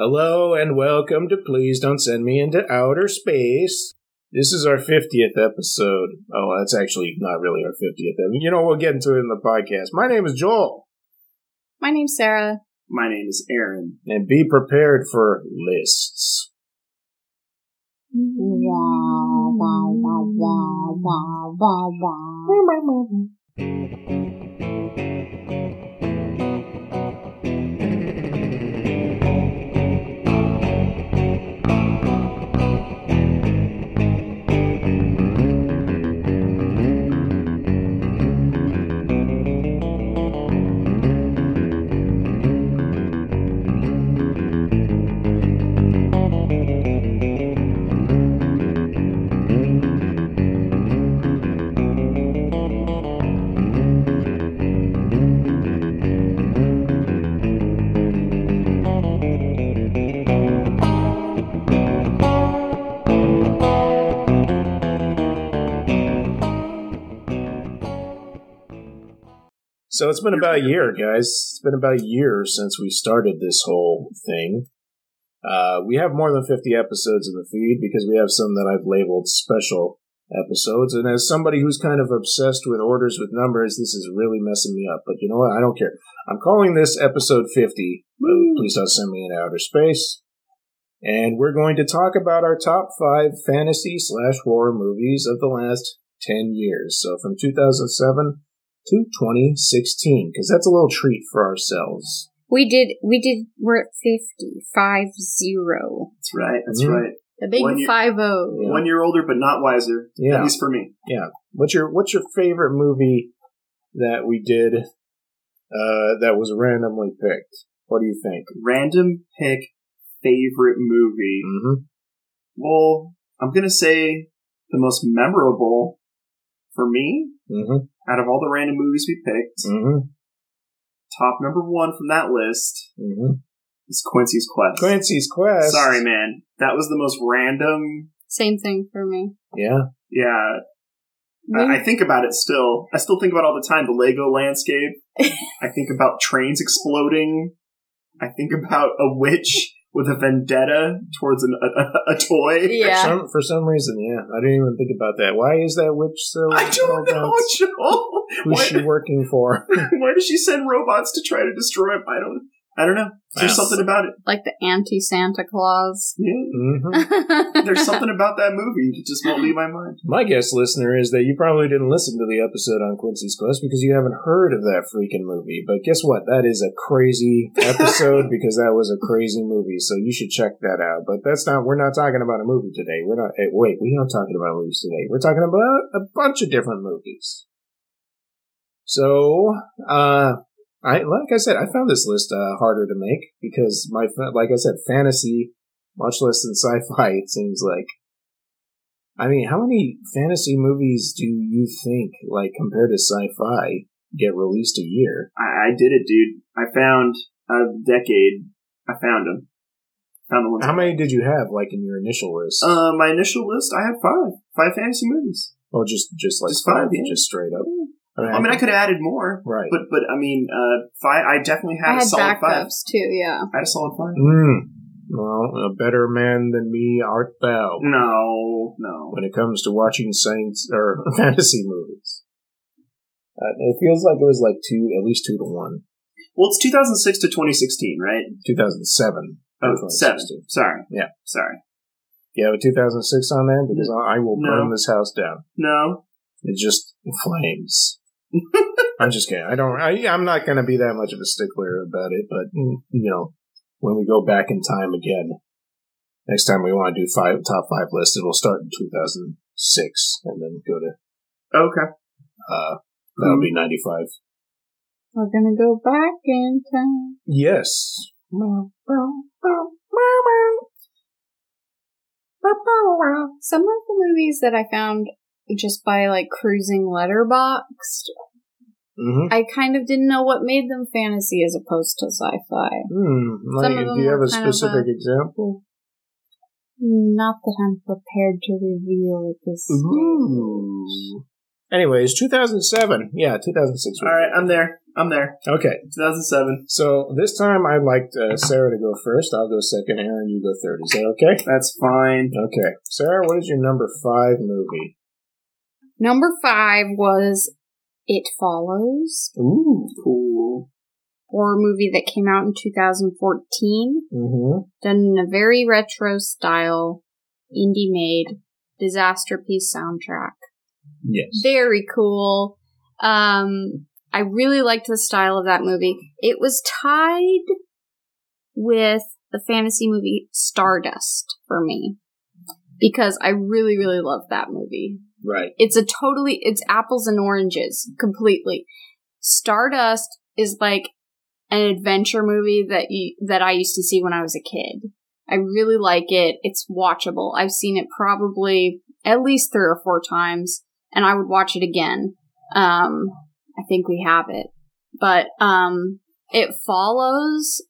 Hello and welcome to Please Don't Send Me into Outer Space. This is our 50th episode. Oh, that's actually not really our 50th. You know, we'll get into it in the podcast. My name is Joel. My name's Sarah. My name is Aaron. And be prepared for lists. Wah, wah, wah, So it's been about a year, guys. It's been about a year since we started this whole thing. Uh, we have more than 50 episodes in the feed because we have some that I've labeled special episodes. And as somebody who's kind of obsessed with orders with numbers, this is really messing me up. But you know what? I don't care. I'm calling this episode 50. Please don't send me into outer space. And we're going to talk about our top five fantasy slash horror movies of the last 10 years. So from 2007 to 2016, because that's a little treat for ourselves. We did, we did, we're at 50, five zero. That's right. That's Mhm. right. The big One year- five oh. Yeah. One year older, but not wiser. Yeah. At least for me. Yeah. What's your What's your favorite movie that we did uh, that was randomly picked? What do you think? Random pick favorite movie. Mm-hmm. Well, I'm gonna say the most memorable for me Mm-hmm. out of all the random movies we picked. Mm-hmm. Top number one from that list Mm-hmm. is Quincy's Quest. Quincy's Quest. Sorry, man. That was the most random. Same thing for me. Yeah. Yeah, I, I think about it still. I still think about all the time the Lego landscape. I think about trains exploding. I think about a witch with a vendetta towards an, a, a, a toy. For yeah. some for some reason, yeah. I didn't even think about that. Why is that witch so? I don't know, Joel. Who's Why, she working for? why does she send robots to try to destroy him? I don't. I don't know. There's Wow. something about it. Like the anti Santa Claus. Yeah. hmm There's something about that movie that just won't leave my mind. My guess, listener, is that you probably didn't listen to the episode on Quincy's Quest because you haven't heard of that freaking movie. But guess what? That is a crazy episode because that was a crazy movie. So you should check that out. But that's not. We're not talking about a movie today. We're not. Hey, wait, we aren't talking about movies today. We're talking about a bunch of different movies. So, uh, I like I said, I found this list uh, harder to make because my like I said, fantasy much less than sci-fi. It seems like. I mean, how many fantasy movies do you think, like compared to sci-fi, get released a year? I, I did it, dude. I found a decade. I found them. Found the ones. How many did you have, like in your initial list? Uh, my initial list, I had five. Five fantasy movies. oh, just just like just five, yeah. just straight up. I mean, I could have added more, right. but but I mean, uh, five. I definitely I had, a solid five. too, yeah. I had a solid five. Mm. Well, a better man than me art thou No, no. when it comes to watching science or fantasy movies. Uh, it feels like it was like two, at least two to one. Well, it's 2006 to 2016, right? 2007. Oh, to seven. 2016. Sorry. Yeah. Sorry. You have a 2006 on there because I I will burn No. this house down. No. It just flames. I'm just kidding. I don't. I, I'm not going to be that much of a stickler about it, but mm, you know, when we go back in time again, next time we want to do five top five list, it'll start in 2006 and then go to Okay. uh that'll be 95. We're gonna go back in time. Yes. Some of the movies that I found just by like cruising Letterboxd, Mm-hmm. I kind of didn't know what made them fantasy as opposed to sci-fi. Hmm. Like, Some of do you have a specific a- example? Not that I'm prepared to reveal at this stage. Ooh. Anyways, 2007. Yeah, 2006. All right. I'm there. I'm there. Okay. 2007. So this time I'd like uh, Sarah to go first. I'll go second. Aaron, you go third. Is that okay? That's fine. Okay. Sarah, what is your number five movie? Number five was It Follows. Ooh. Cool. Horror movie that came out in 2014. Mm-hmm. Done in a very retro style, indie made, Disasterpeace soundtrack. Yes. Very cool. Um, I really liked the style of that movie. It was tied with the fantasy movie Stardust for me because I really, really loved that movie. Right. It's a totally, it's apples and oranges completely. Stardust is like an adventure movie that you, that I used to see when I was a kid. I really like it. It's watchable. I've seen it probably at least three or four times and I would watch it again. Um, I think we have it. But um it follows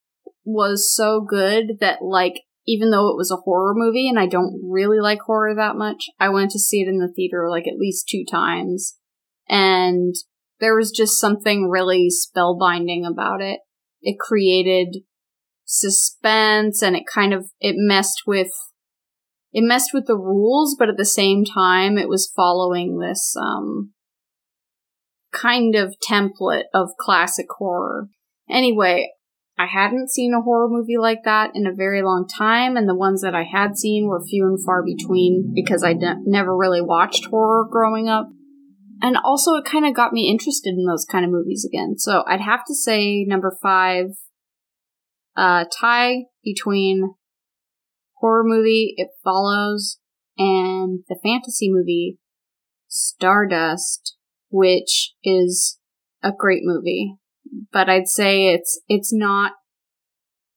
was so good that like even though it was a horror movie and I don't really like horror that much, I went to see it in the theater like at least two times. And there was just something really spellbinding about it. It created suspense and it kind of it messed with it messed with the rules, but at the same time it was following this um kind of template of classic horror. Anyway, I hadn't seen a horror movie like that in a very long time, and the ones that I had seen were few and far between because I never really watched horror growing up. And also, it kind of got me interested in those kind of movies again. So I'd have to say number five, uh, tie between horror movie It Follows and the fantasy movie Stardust which is a great movie. But I'd say it's it's not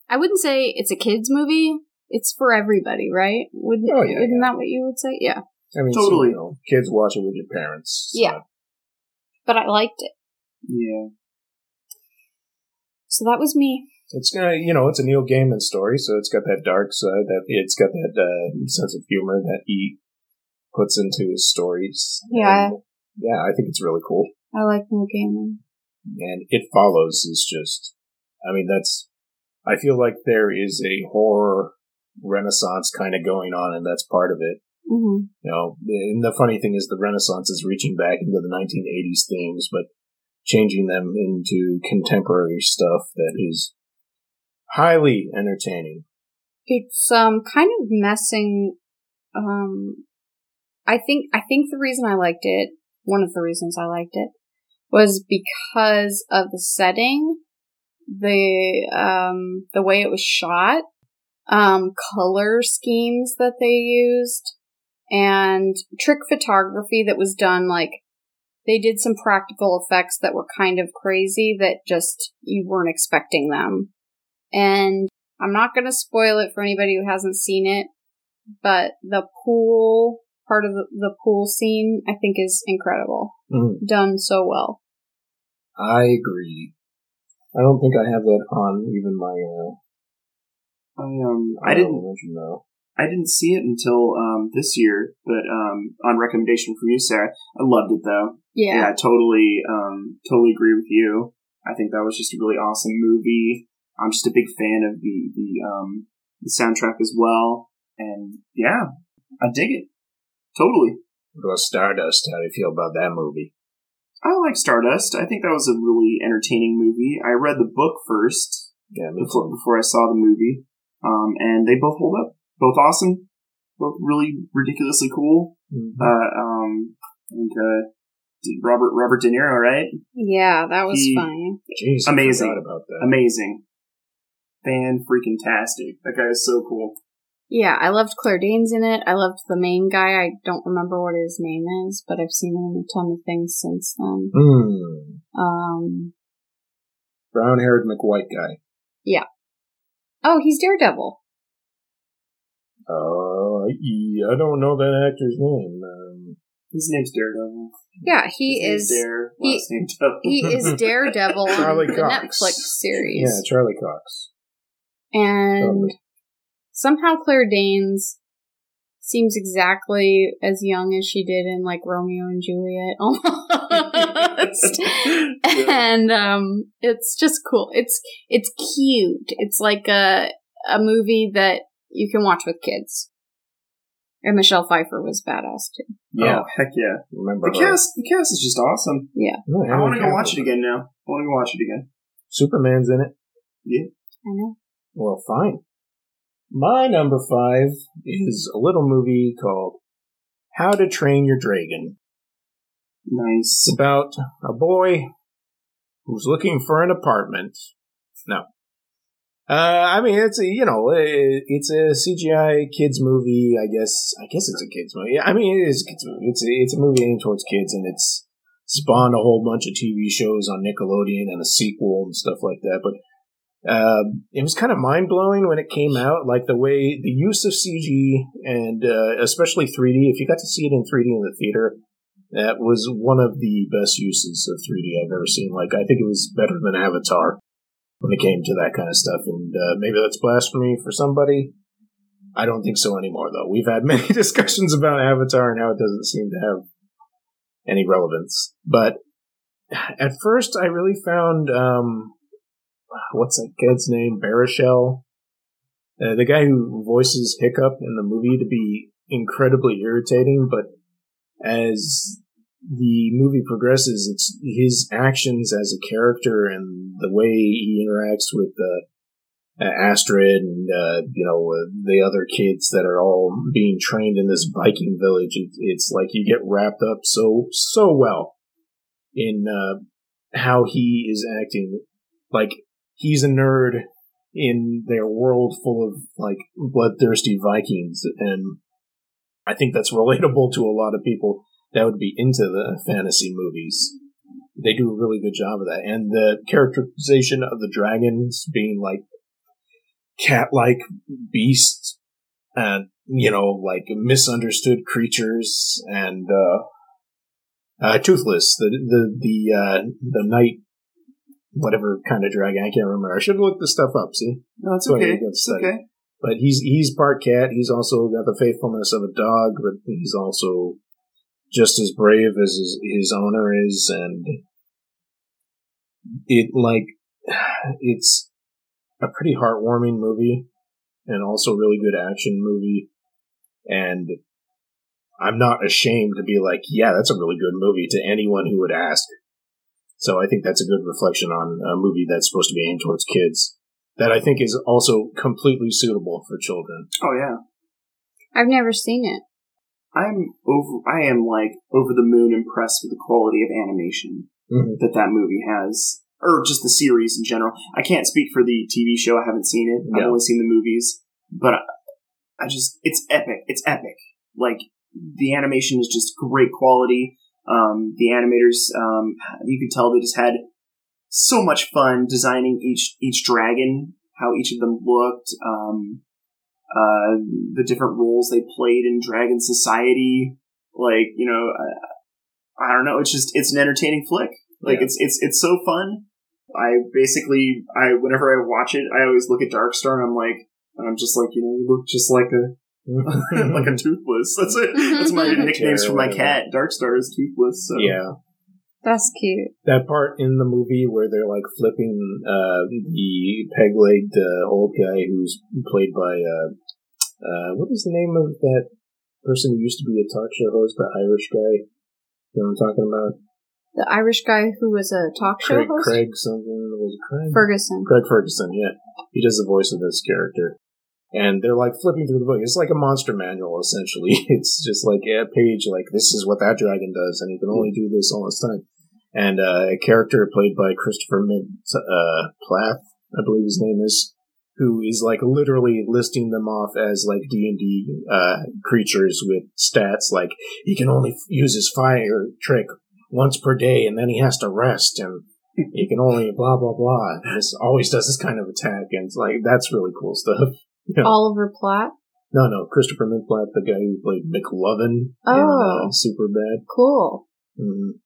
I wouldn't say it's a kids movie. It's for everybody, right? Wouldn't Oh, yeah, isn't yeah. that what you would say? Yeah. I mean, Totally. so, you know, kids watch it with your parents. so- Yeah. But I liked it. Yeah. So that was me. It's gonna, you know, it's a Neil Gaiman story, so it's got that dark side. That it's got that uh, sense of humor that he puts into his stories. Yeah. And, yeah, I think it's really cool. I like Neil Gaiman. And it follows is just, I mean, that's. I feel like there is a horror renaissance kind of going on, and that's part of it. hmm You know, and the funny thing is, the Renaissance is reaching back into the 1980s themes, but changing them into contemporary stuff that is highly entertaining. It's um kind of messing um I think I think the reason I liked it, one of the reasons I liked it was because of the setting, the um the way it was shot, um color schemes that they used and trick photography that was done like they did some practical effects that were kind of crazy that just you weren't expecting them. And I'm not going to spoil it for anybody who hasn't seen it, but the pool part of the, the pool scene I think is incredible. Mhm. Done so well. I agree. I don't think I have that on even my. Uh, I um I didn't mention though. I didn't see it until um this year, but um on recommendation from you, Sarah. I loved it though. Yeah. I totally um totally agree with you. I think that was just a really awesome movie. I'm just a big fan of the the um the soundtrack as well. And yeah, I dig it. Totally. What about Stardust? How do you feel about that movie? I like Stardust. I think that was a really entertaining movie. I read the book first Yeah, before too. before I saw the movie. Um, and they both hold up. Both awesome. Both really ridiculously cool. Mhm. Uh, um, and uh, Robert Robert De Niro, right? Yeah, that was He- fun. Jeez, amazing. forgot about that. Amazing. Fan freaking tastic. That guy is so cool. Yeah, I loved Claire Danes in it. I loved the main guy. I don't remember what his name is, but I've seen him in a ton of things since then. Hmm. Um, Brown-haired McWhite guy. Yeah. Oh, he's Daredevil. Uh, I don't know that actor's name. Um, His name's Daredevil. Yeah, he His name's is. Dare. he- Last name Devil. He is Daredevil on Charlie the Cox. Netflix series. yeah, Charlie Cox. and Totally. Somehow Claire Danes seems exactly as young as she did in like Romeo and Juliet. honest. And um, it's just cool. It's it's cute. It's like a a movie that you can watch with kids. And Michelle Pfeiffer was badass too. Yeah, oh, heck yeah! Remember the her. cast? The cast is just awesome. Yeah, oh, I want to go watch it again now. I want to go watch it again. Superman's in it. Yeah, I know. Well, fine. My number five is a little movie called How to Train Your Dragon. Nice. It's about a boy who's looking for an apartment. No. Uh, I mean, it's a, you know, it's a CGI kids movie. I guess, I guess it's a kids movie. I mean, it is a kids movie. It's a, it's a movie aimed towards kids and it's spawned a whole bunch of TV shows on Nickelodeon and a sequel and stuff like that. But um, it was kind of mind blowing when it came out, like the way the use of CG and uh, especially 3D. If you got to see it in 3D in the theater, that was one of the best uses of 3D I've ever seen. Like I think it was better than Avatar when it came to that kind of stuff. And uh, maybe that's blasphemy for somebody. I don't think so anymore, though. We've had many discussions about Avatar and how it doesn't seem to have any relevance. But at first, I really found um, what's that kid's name? Baruchel. Uh, the guy who voices Hiccup in the movie to be incredibly irritating, but as the movie progresses, it's his actions as a character and the way he interacts with uh, Astrid and uh, you know uh, the other kids that are all being trained in this Viking village. It, it's like you get wrapped up so so well in uh, how he is acting. Like he's a nerd in their world full of like bloodthirsty Vikings, and I think that's relatable to a lot of people that would be into the fantasy movies. They do a really good job of that, and the characterization of the dragons being like cat-like beasts, and you know, like misunderstood creatures, and uh, uh, toothless. The the the uh, the night whatever kind of dragon. I can't remember. I should have looked this stuff up. See, no, it's okay. It's okay. But he's he's part cat. He's also got the faithfulness of a dog, but he's also just as brave as his, his owner is, and it like it's a pretty heartwarming movie, and also really good action movie, and I'm not ashamed to be like, yeah, that's a really good movie to anyone who would ask. So I think that's a good reflection on a movie that's supposed to be aimed towards kids that I think is also completely suitable for children. Oh yeah. I've never seen it. I'm over I am like over the moon impressed with the quality of animation mm-hmm. that that movie has or just the series in general. I can't speak for the TV show. I haven't seen it. Yeah. I've only seen the movies, but I, I just it's epic. It's epic. Like the animation is just great quality. Um, the animators, um, you could tell they just had so much fun designing each each dragon, how each of them looked, um, uh, the different roles they played in Dragon Society. Like you know, uh, I don't know. It's just it's an entertaining flick. Like yeah. it's it's it's so fun. I basically I whenever I watch it, I always look at Darkstar and I'm like, and I'm just like, you know, you look just like a like a toothless. That's it. That's my nicknames for my cat. Darkstar is toothless. So. Yeah. That's cute. That part in the movie where they're like flipping uh, the peg-legged uh, old guy who's played by uh, uh, what is the name of that person who used to be a talk show host, the Irish guy? You know what I'm talking about? The Irish guy who was a talk show Craig, host. Craig something was it Craig Ferguson. Craig Ferguson, yeah. He does the voice of this character and they're like flipping through the book. It's like a monster manual, essentially. It's just like a page, like this is what that dragon does, and you can only do this all this time. And uh, a character played by Christopher Mid uh, Plath, I believe his name is, who is like literally listing them off as like D and D uh, creatures with stats. Like he can only use his fire trick once per day, and then he has to rest, and he can only blah blah blah. This always does this kind of attack, and it's like that's really cool stuff. Yeah. Oliver Platt. No, no, Christopher Mintz-Plasse, the guy who played McLovin oh, in uh, Superbad. Cool. Mm.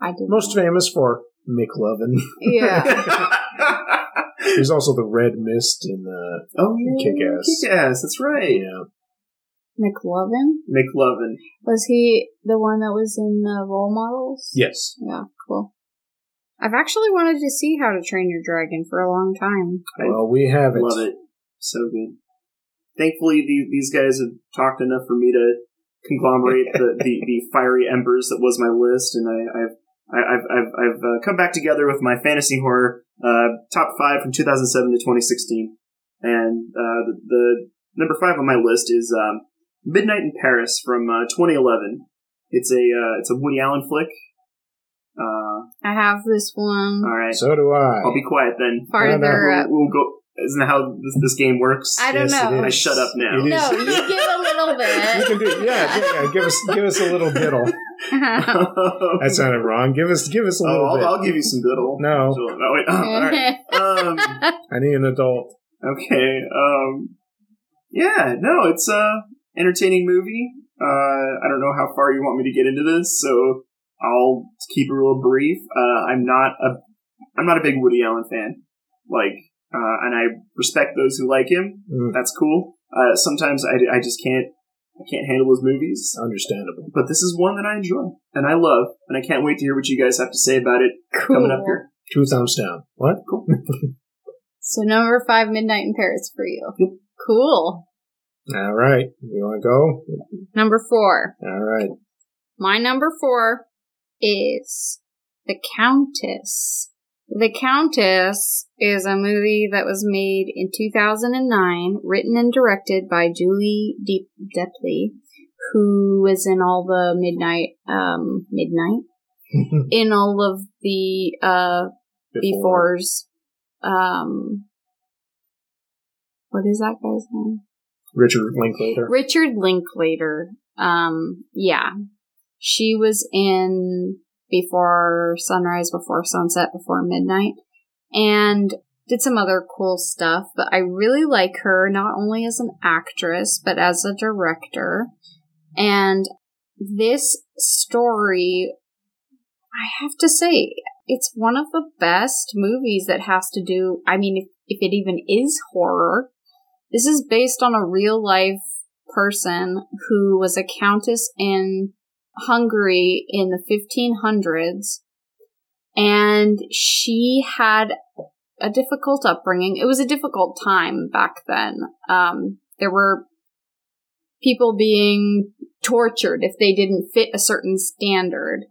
I did most famous for McLovin. Yeah. He's also the Red Mist in uh, oh yeah, Kick Ass. Kick Ass, that's right. Yeah. McLovin? McLovin. Was he the one that was in the role models? Yes. Yeah, cool. I've actually wanted to see How to Train Your Dragon for a long time. Well, we have it. Love it. So good. Thankfully, the, these guys have talked enough for me to conglomerate the, the, the fiery embers that was my list, and I, I've I've I've, I've uh, come back together with my fantasy horror uh, top five from 2007 to 2016, and uh, the, the, number five on my list is um, Midnight in Paris from uh, 2011. It's a uh, it's a Woody Allen flick. Uh, I have this one. all right, So do I. I'll be quiet then. Farther We'll, up. we'll go. Isn't that how this, this game works? I don't Yes, know. I shut up now. No, you give a little bit. You can do, yeah, yeah, yeah. Give us, give us a little diddle. That sounded wrong. Give us, give us a Oh, little I'll, bit. I'll give you some diddle. No. So- oh, wait. all right. Um, I need an adult. okay. Um, yeah. No, it's a entertaining movie. Uh, I don't know how far you want me to get into this, so I'll keep it real brief. Uh, I'm not a I'm not a big Woody Allen fan. Like, uh, and I respect those who like him. Mm, That's cool. Uh, sometimes I, I just can't I can't handle his movies. understandable. But this is one that I enjoy and I love, and I can't wait to hear what you guys have to say about it cool. coming up here. Two thumbs down. What? Cool. So number five, Midnight in Paris for you. Cool. All right. You want to go? Number four. All right. My number four is The Countess. The Countess is a movie that was made in 2009, written and directed by Julie Deep Delpy, who was in all the Midnight, um, Midnight, in all of the, uh, Befores, um, what is that guy's name? Richard Linklater. Richard Linklater. Um, yeah. She was in Before Sunrise, Before Sunset, Before Midnight, and did some other cool stuff. But I really like her, not only as an actress, but as a director. And this story, I have to say, it's one of the best movies that has to do, I mean, if, if it even is horror, this is based on a real life person who was a countess in Hungary in the 1500s. And she had a difficult upbringing. It was a difficult time back then. Um, there were people being tortured if they didn't fit a certain standard.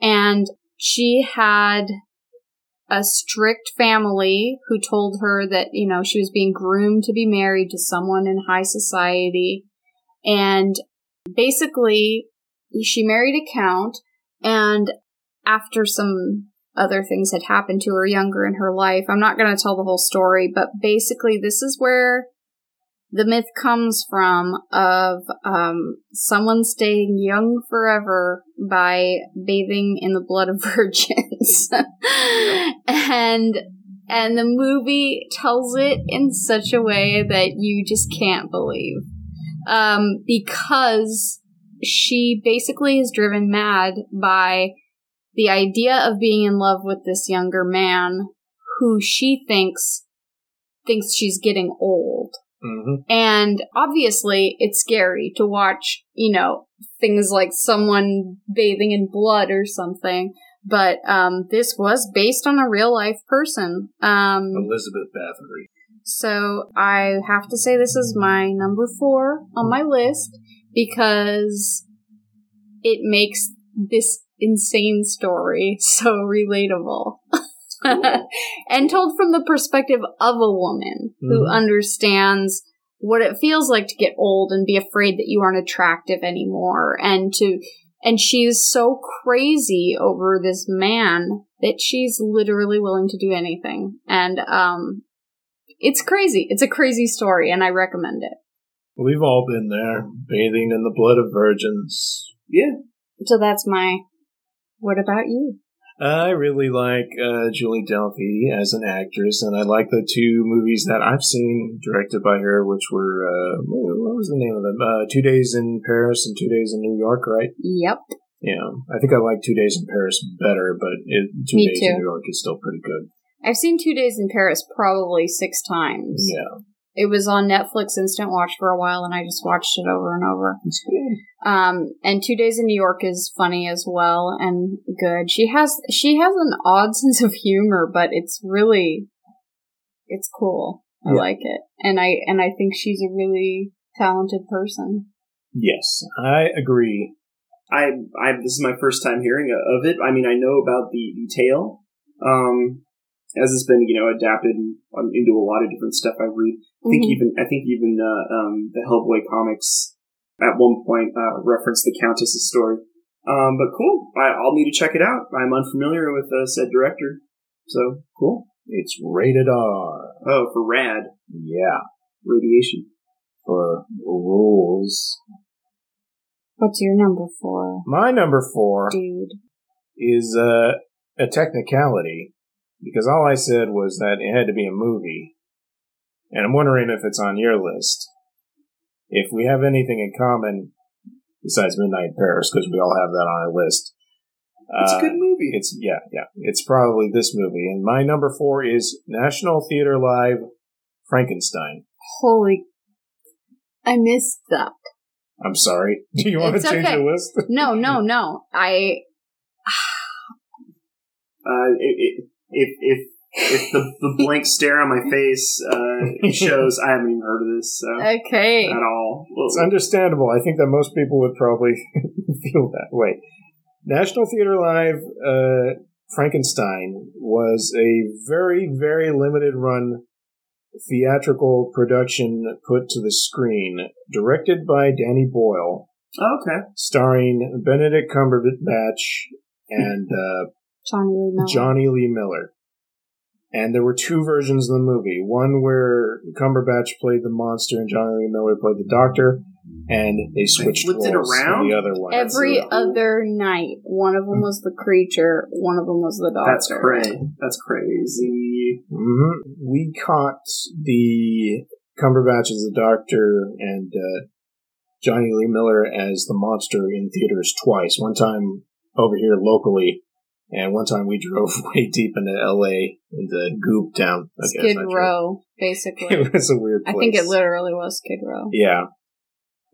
And she had a strict family who told her that, you know, she was being groomed to be married to someone in high society. And basically, she married a count, and after some other things had happened to her younger in her life, I'm not going to tell the whole story, but basically, this is where the myth comes from of um, someone staying young forever by bathing in the blood of virgins. And and the movie tells it in such a way that you just can't believe. Um, because she basically is driven mad by the idea of being in love with this younger man who she thinks thinks she's getting old hmm and obviously, it's scary to watch, you know, things like someone bathing in blood or something. But um, this was based on a real life person. Um, Elizabeth Bathory. so I have to say this is my number four on my list because it makes this insane story so relatable. and told from the perspective of a woman who Mhm. understands what it feels like to get old and be afraid that you aren't attractive anymore and to and she's so crazy over this man that she's literally willing to do anything and um it's crazy it's a crazy story and i recommend it We've all been there, bathing in the blood of virgins. Yeah. so that's my what about you I really like uh, Julie Delpy as an actress, and I like the two movies that I've seen directed by her, which were uh, what was the name of them? Uh, Two Days in Paris and Two Days in New York, right? yep Yeah, I think I like Two Days in Paris better, but it, Two Me Days too. in New York is still pretty good. i've seen two days in paris probably six times Yeah, It was on Netflix Instant Watch for a while, and I just watched it over and over. It's good. Um, and Two Days in New York is funny as well and good. She has she has an odd sense of humor, but it's really it's cool. I yeah. like it, and I and I think she's a really talented person. Yes, I agree. I, I this is my first time hearing of it. I mean, I know about the, the tale, um, as it's been you know adapted into a lot of different stuff I read. I think mm-hmm. even I think even uh, um, the Hellboy comics at one point uh, referenced the Countess's story. Um, but cool, I, will need to check it out. I'm unfamiliar with uh, said director, so cool. It's rated R. Oh, for rad. Yeah. Radiation. For rules. What's your number four? My number four, dude, is uh, a technicality because all I said was that it had to be a movie, and I'm wondering if it's on your list. If we have anything in common besides Midnight in Paris, because we all have that on our list. It's uh, a good movie. It's yeah, yeah. It's probably this movie, and my number four is National Theater Live, Frankenstein. Holy, I missed that. I'm sorry. Do you want it's to change okay. your list? no, no, no. I. uh, if if if the, the blank stare on my face uh, shows I haven't even heard of this, so okay, at all. It's understandable. I think that most people would probably feel that way. National Theater Live, uh, Frankenstein was a very very limited run theatrical production put to the screen, directed by Danny Boyle. Oh, okay. Starring Benedict Cumberbatch and uh, Jonny Lee Miller. Jonny Lee Miller. And there were two versions of the movie. One where Cumberbatch played the monster and Jonny Lee Miller played the doctor and they switched roles it around? the other one. Every other night, one of them was the creature, one of them was the doctor. That's crazy. That's crazy. Mm-hmm. We caught the Cumberbatch as the doctor and uh, Jonny Lee Miller as the monster in theaters twice. One time over here locally, and one time we drove way deep into L.A. into Goop Town. Skid Row, basically. it was a weird. Place. I think it literally was Skid Row. Yeah,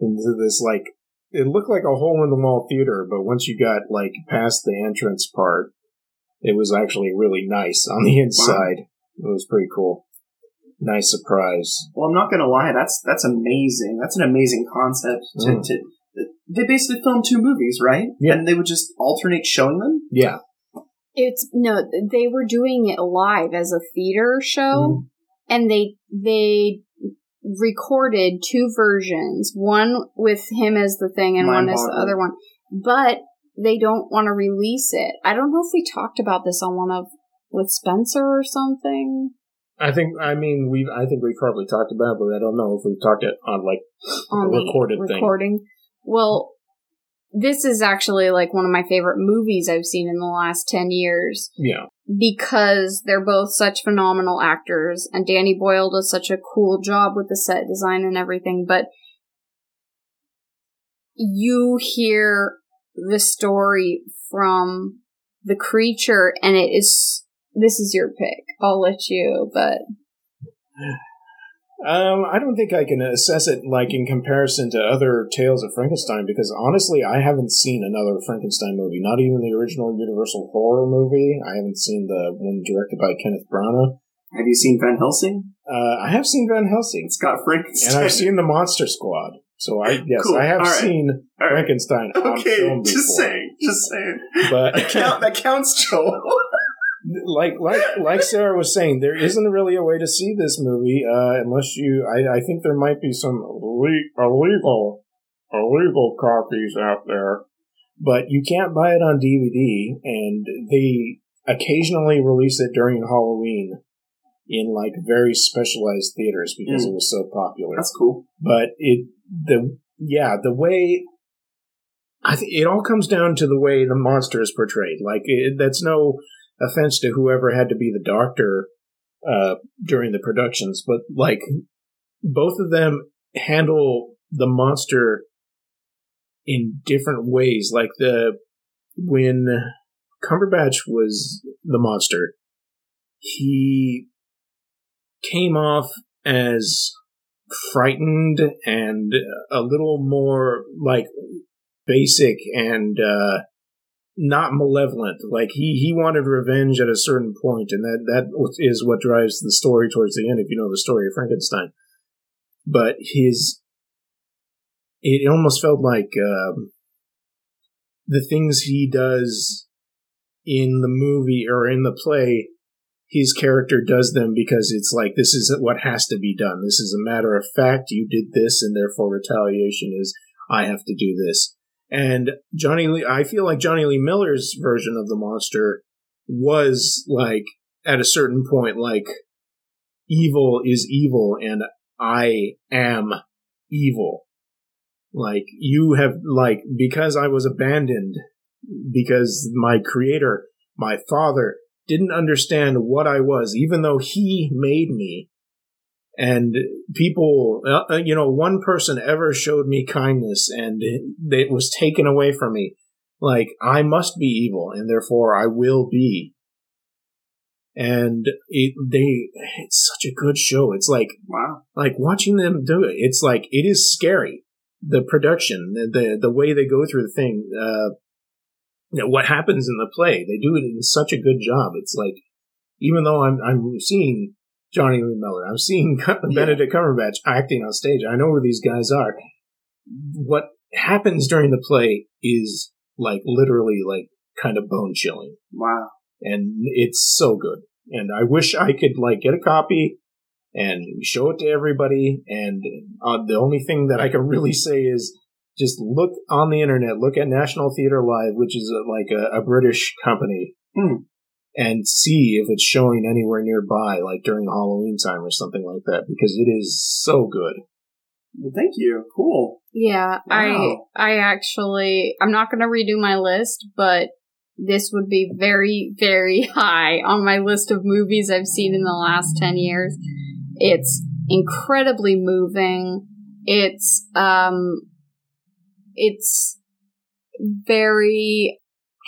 into this like it looked like a hole in the wall theater, but once you got like past the entrance part, it was actually really nice on the inside. Wow. It was pretty cool. Nice surprise. Well, I'm not gonna lie, that's that's amazing. That's an amazing concept. To, mm. to they basically filmed two movies, right? Yeah, and they would just alternate showing them. Yeah, it's no, they were doing it live as a theater show, mm. and they they recorded two versions, one with him as the thing and Mind one as the other one. But they don't want to release it. I don't know if we talked about this on one of with Spencer or something. I think I mean we I think we probably talked about, it, but I don't know if we talked it on like on a recorded recording. Thing. Well, this is actually like one of my favorite movies I've seen in the last 10 years. Yeah. Because they're both such phenomenal actors and Danny Boyle does such a cool job with the set design and everything, but you hear the story from the creature and it is this is your pick. I'll let you, but Um, I don't think I can assess it like in comparison to other tales of Frankenstein because honestly, I haven't seen another Frankenstein movie. Not even the original Universal horror movie. I haven't seen the one directed by Kenneth Branagh. Have you seen Van Helsing? Uh, I have seen Van Helsing. It's got Frankenstein, and I've seen the Monster Squad. So I yes, cool. I have right. seen right. Frankenstein. Okay, just saying, just saying. But that, count, that counts, Joel like like like Sarah was saying, there isn't really a way to see this movie uh, unless you. I, I think there might be some le- illegal illegal copies out there, but you can't buy it on DVD, and they occasionally release it during Halloween in like very specialized theaters because mm. it was so popular. That's cool. But it the yeah the way I think it all comes down to the way the monster is portrayed. Like it, that's no offense to whoever had to be the doctor uh, during the productions, but like both of them handle the monster in different ways. Like the when Cumberbatch was the monster, he came off as frightened and a little more like basic and uh, not malevolent. Like he he wanted revenge at a certain point, and that that is what drives the story towards the end. If you know the story of Frankenstein, but his it almost felt like um, the things he does in the movie or in the play his character does them because it's like this is what has to be done. This is a matter of fact. You did this, and therefore retaliation is I have to do this. And Jonny Lee, I feel like Jonny Lee Miller's version of the monster was like at a certain point, like evil is evil, and I am evil. Like you have, like because I was abandoned, because my creator, my father didn't understand what I was, even though he made me. And people, uh, uh, you know, one person ever showed me kindness and it, it was taken away from me. Like, I must be evil and therefore I will be. And it, they, it's such a good show. It's like, wow, like watching them do it. It's like, it is scary. The production, the, the, the way they go through the thing, uh, you know, what happens in the play. They do it in such a good job. It's like, even though I'm, I'm seeing Jonny Lee Miller, I'm seeing Benedict Cumberbatch acting on stage, I know who these guys are. What happens during the play is like literally like kind of bone chilling. Wow. And it's so good. And I wish I could like get a copy and show it to everybody. And uh, the only thing that I can really say is just look on the internet, look at National Theatre Live, which is a, like a, a, British company, hmm. And see if it's showing anywhere nearby, like during Halloween time or something like that, because it is so good. Well, thank you. Cool. Yeah, wow. I I actually I'm not going to redo my list, but this would be very very high on my list of movies I've seen in the last 10 years. It's incredibly moving. It's um it's very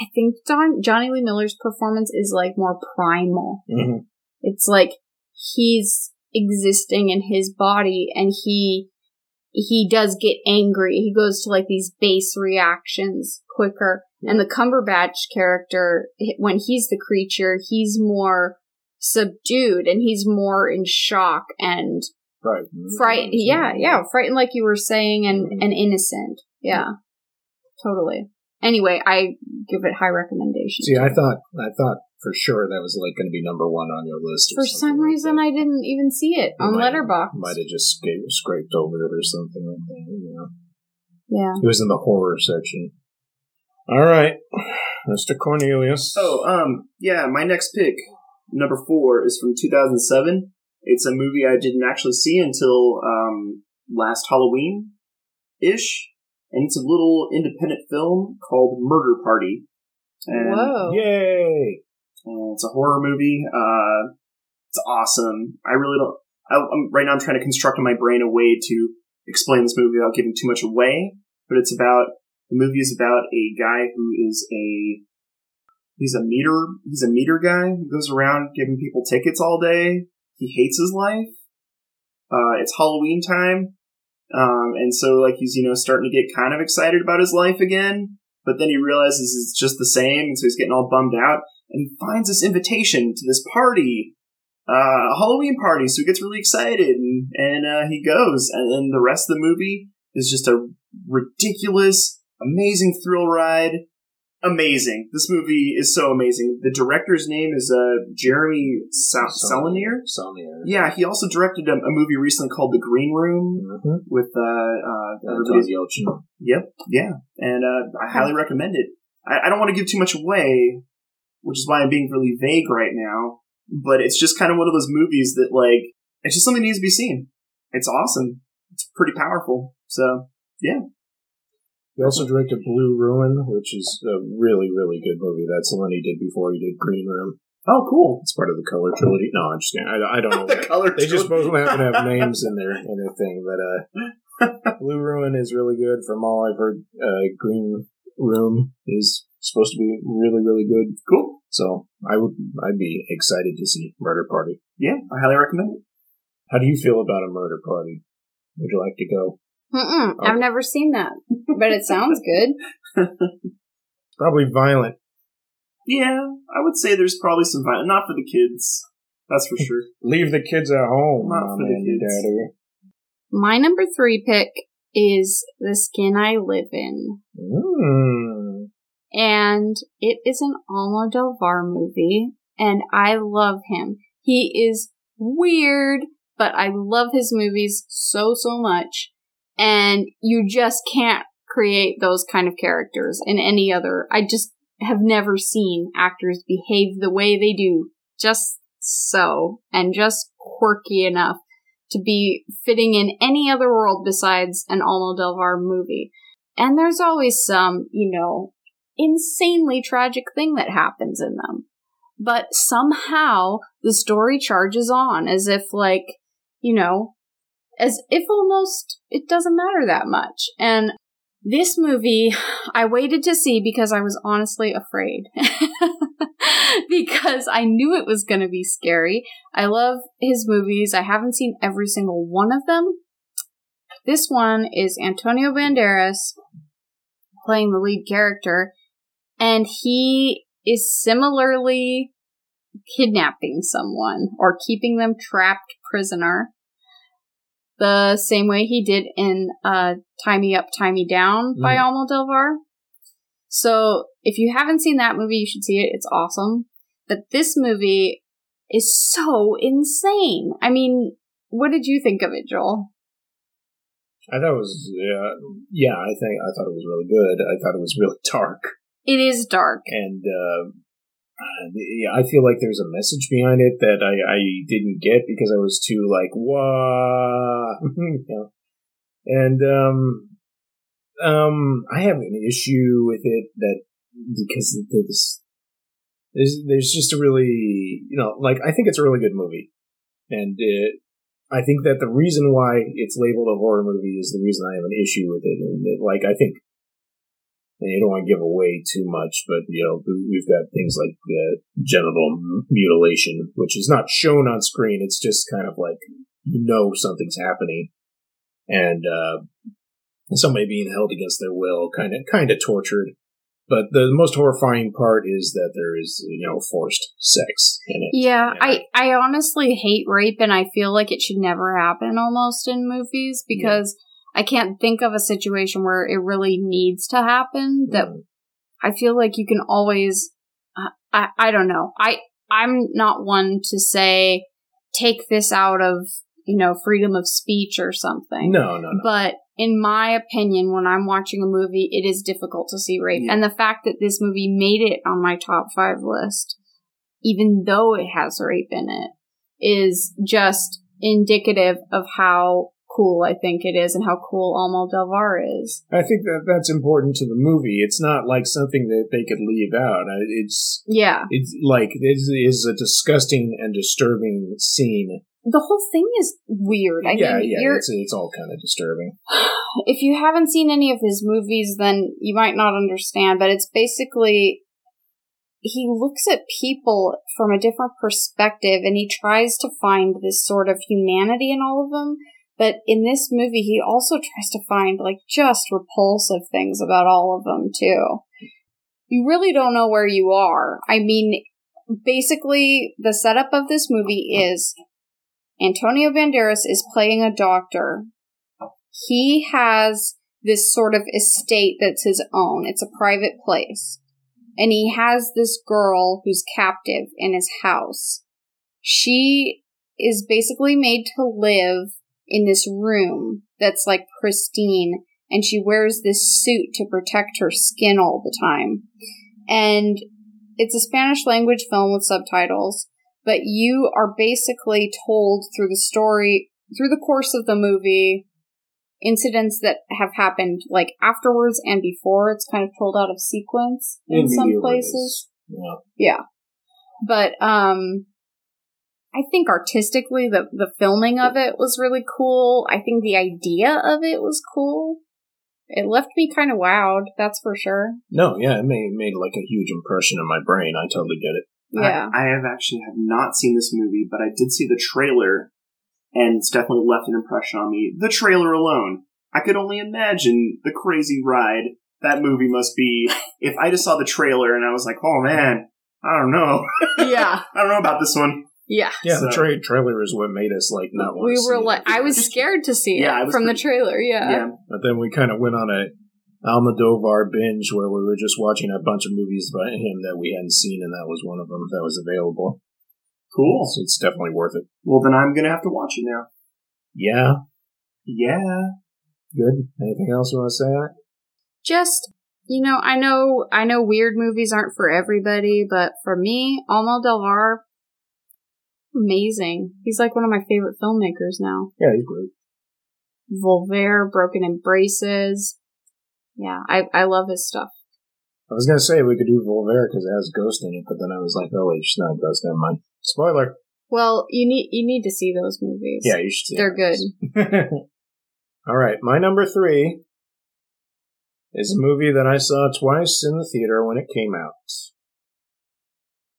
I think John, Jonny Lee Miller's performance is like more primal. Mm-hmm. It's like he's existing in his body and he he does get angry. He goes to like these base reactions quicker. And the Cumberbatch character, when he's the creature, he's more subdued and he's more in shock and frightened. Frightened, yeah, yeah, frightened, like you were saying, and mm-hmm. and innocent. Yeah, totally. Anyway, I give it high recommendation. See, I thought I thought for sure that was like going to be number one on your list. For some reason, I didn't even see it on might, Letterboxd. Might have just scraped, scraped over it or something like that. You know. Yeah. It was in the horror section. All right, Mr. Cornelius. Oh, um, yeah. My next pick, number four, is from 2007. It's a movie I didn't actually see until um, last Halloween ish and it's a little independent film called Murder Party. And, Whoa! Yay! And it's a horror movie. Uh, it's awesome. I really don't. I, am right now. I'm trying to construct in my brain a way to explain this movie without giving too much away. But it's about the movie is about a guy who is a he's a meter he's a meter guy who goes around giving people tickets all day. He hates his life. Uh, it's Halloween time, um, and so like he's, you know, starting to get kind of excited about his life again, but then he realizes it's just the same. And so he's getting all bummed out and he finds this invitation to this party, uh, a Halloween party. So he gets really excited and, and, uh, he goes. And then the rest of the movie is just a ridiculous, amazing thrill ride amazing. This movie is so amazing. The director's name is uh, Jeremy Sa- Saulnier. Saulnier. Yeah, he also directed a, a, movie recently called The Green Room mm-hmm. with uh, uh, everybody's Yelchin. Yep, yeah, and uh, I highly recommend it. I, I don't want to give too much away, which is why I'm being really vague right now. But it's just kind of one of those movies that, like, it's just something that needs to be seen. It's awesome. It's pretty powerful. So, yeah. He also directed Blue Ruin, which is a really, really good movie. That's the one he did before he did Green Room. Oh, cool! It's part of the color trilogy. No, I'm just kidding. I, I don't know. the color. They just both happen to have names in their in their thing, but uh, Blue Ruin is really good. From all I've heard, uh, Green Room is supposed to be really, really good. Cool. So I would, I'd be excited to see Murder Party. Yeah, I highly recommend it. How do you feel about a Murder Party? Would you like to go? Mm-mm, okay. I've never seen that, but it sounds good. probably violent. Yeah, I would say there's probably some violence. Not for the kids. That's for sure. Leave the kids at home. Not for the kids. Daddy. My number three pick is The Skin I Live In. Mm. And it is an Almodovar movie, and I love him. He is weird, but I love his movies so, so much. And you just can't create those kind of characters in any other. I just have never seen actors behave the way they do. Just so. And just quirky enough to be fitting in any other world besides an Almodovar movie. And there's always some, you know, insanely tragic thing that happens in them. But somehow the story charges on as if like, you know, as if almost it doesn't matter that much. And this movie, I waited to see because I was honestly afraid. because I knew it was going to be scary. I love his movies. I haven't seen every single one of them. This one is Antonio Banderas playing the lead character, and he is similarly kidnapping someone or keeping them trapped prisoner the same way he did in uh, Tie Me Up, Tie Me Down by mm. Almodovar. So if you haven't seen that movie, you should see it. It's awesome. But this movie is so insane. I mean, what did you think of it, Joel? I thought it was yeah, yeah. I think I thought it was really good. I thought it was really dark. It is dark, and uh, yeah, I feel like there's a message behind it that I, I didn't get because I was too like wah. And um, um, I have an issue with it that because there's there's, there's just a really you know like I think it's a really good movie, and it, I think that the reason why it's labeled a horror movie is the reason I have an issue with it, and it, like I think and you don't want to give away too much, but you know we've got things like uh, genital mutilation, which is not shown on screen. It's just kind of like you know something's happening, and uh, somebody being held against their will, kind of kind of tortured. But the most horrifying part is that there is, you know, forced sex in it. Yeah, I, I honestly hate rape, and I feel like it should never happen almost in movies because yeah I can't think of a situation where it really needs to happen that mm. I feel like you can always uh, I I don't know. I I'm not one to say take this out of, you know, freedom of speech or something. No, no, no. But in my opinion, when I'm watching a movie, it is difficult to see rape. Yeah. And the fact that this movie made it on my top five list, even though it has rape in it, is just indicative of how cool I think it is and how cool Almodovar is. I think that that's important to the movie. It's not like something that they could leave out. It's yeah, it's like it is is a disgusting and disturbing scene. The whole thing is weird. I yeah, mean, yeah, it's it's all kind of disturbing. If you haven't seen any of his movies, then you might not understand. But it's basically he looks at people from a different perspective and he tries to find this sort of humanity in all of them but in this movie, he also tries to find like just repulsive things about all of them too. You really don't know where you are. I mean, basically, the setup of this movie is Antonio Banderas is playing a doctor. He has this sort of estate that's his own. It's a private place. And he has this girl who's captive in his house. She is basically made to live in this room that's like pristine and she wears this suit to protect her skin all the time. And it's a Spanish language film with subtitles, but you are basically told through the story, through the course of the movie, incidents that have happened like afterwards and before. It's kind of told out of sequence in, in some places. Yeah. Yeah. But um I think artistically the the filming of it was really cool. I think the idea of it was cool. It left me kind of wowed, that's for sure. No, yeah, it made made like a huge impression in my brain. I totally get it. Yeah, I, I have actually have not seen this movie, but I did see the trailer, and it's definitely left an impression on me. The trailer alone, I could only imagine the crazy ride that movie must be. If I just saw the trailer and I was like, oh man, I don't know. Yeah. I don't know about this one. Yeah. Yeah, So- the tra- trailer is what made us like not want We to were see like, it. I was scared to see it Yeah, I was from the trailer. Yeah. Yeah. But then we kind of went on a Almodovar binge where we were just watching a bunch of movies by him that we hadn't seen, and that was one of them that was available. Cool. So it's definitely worth it. Well, then I'm gonna have to watch it now. Yeah, Yeah. good. Anything else you want to say on it? Just, you know, I know, I know weird movies aren't for everybody, but for me, Almodovar, amazing. He's like one of my favorite filmmakers now. Yeah, he's great. Volver, Broken Embraces. Yeah, I, I love his stuff. I was gonna say we could do Volver because it has Ghost in it, but then I was like, oh wait, it's not Ghost. Never mind. Spoiler. Well, you need you need to see those movies. Yeah, you should see. they're good. good. All right, my number three is a movie that I saw twice in the theater when it came out.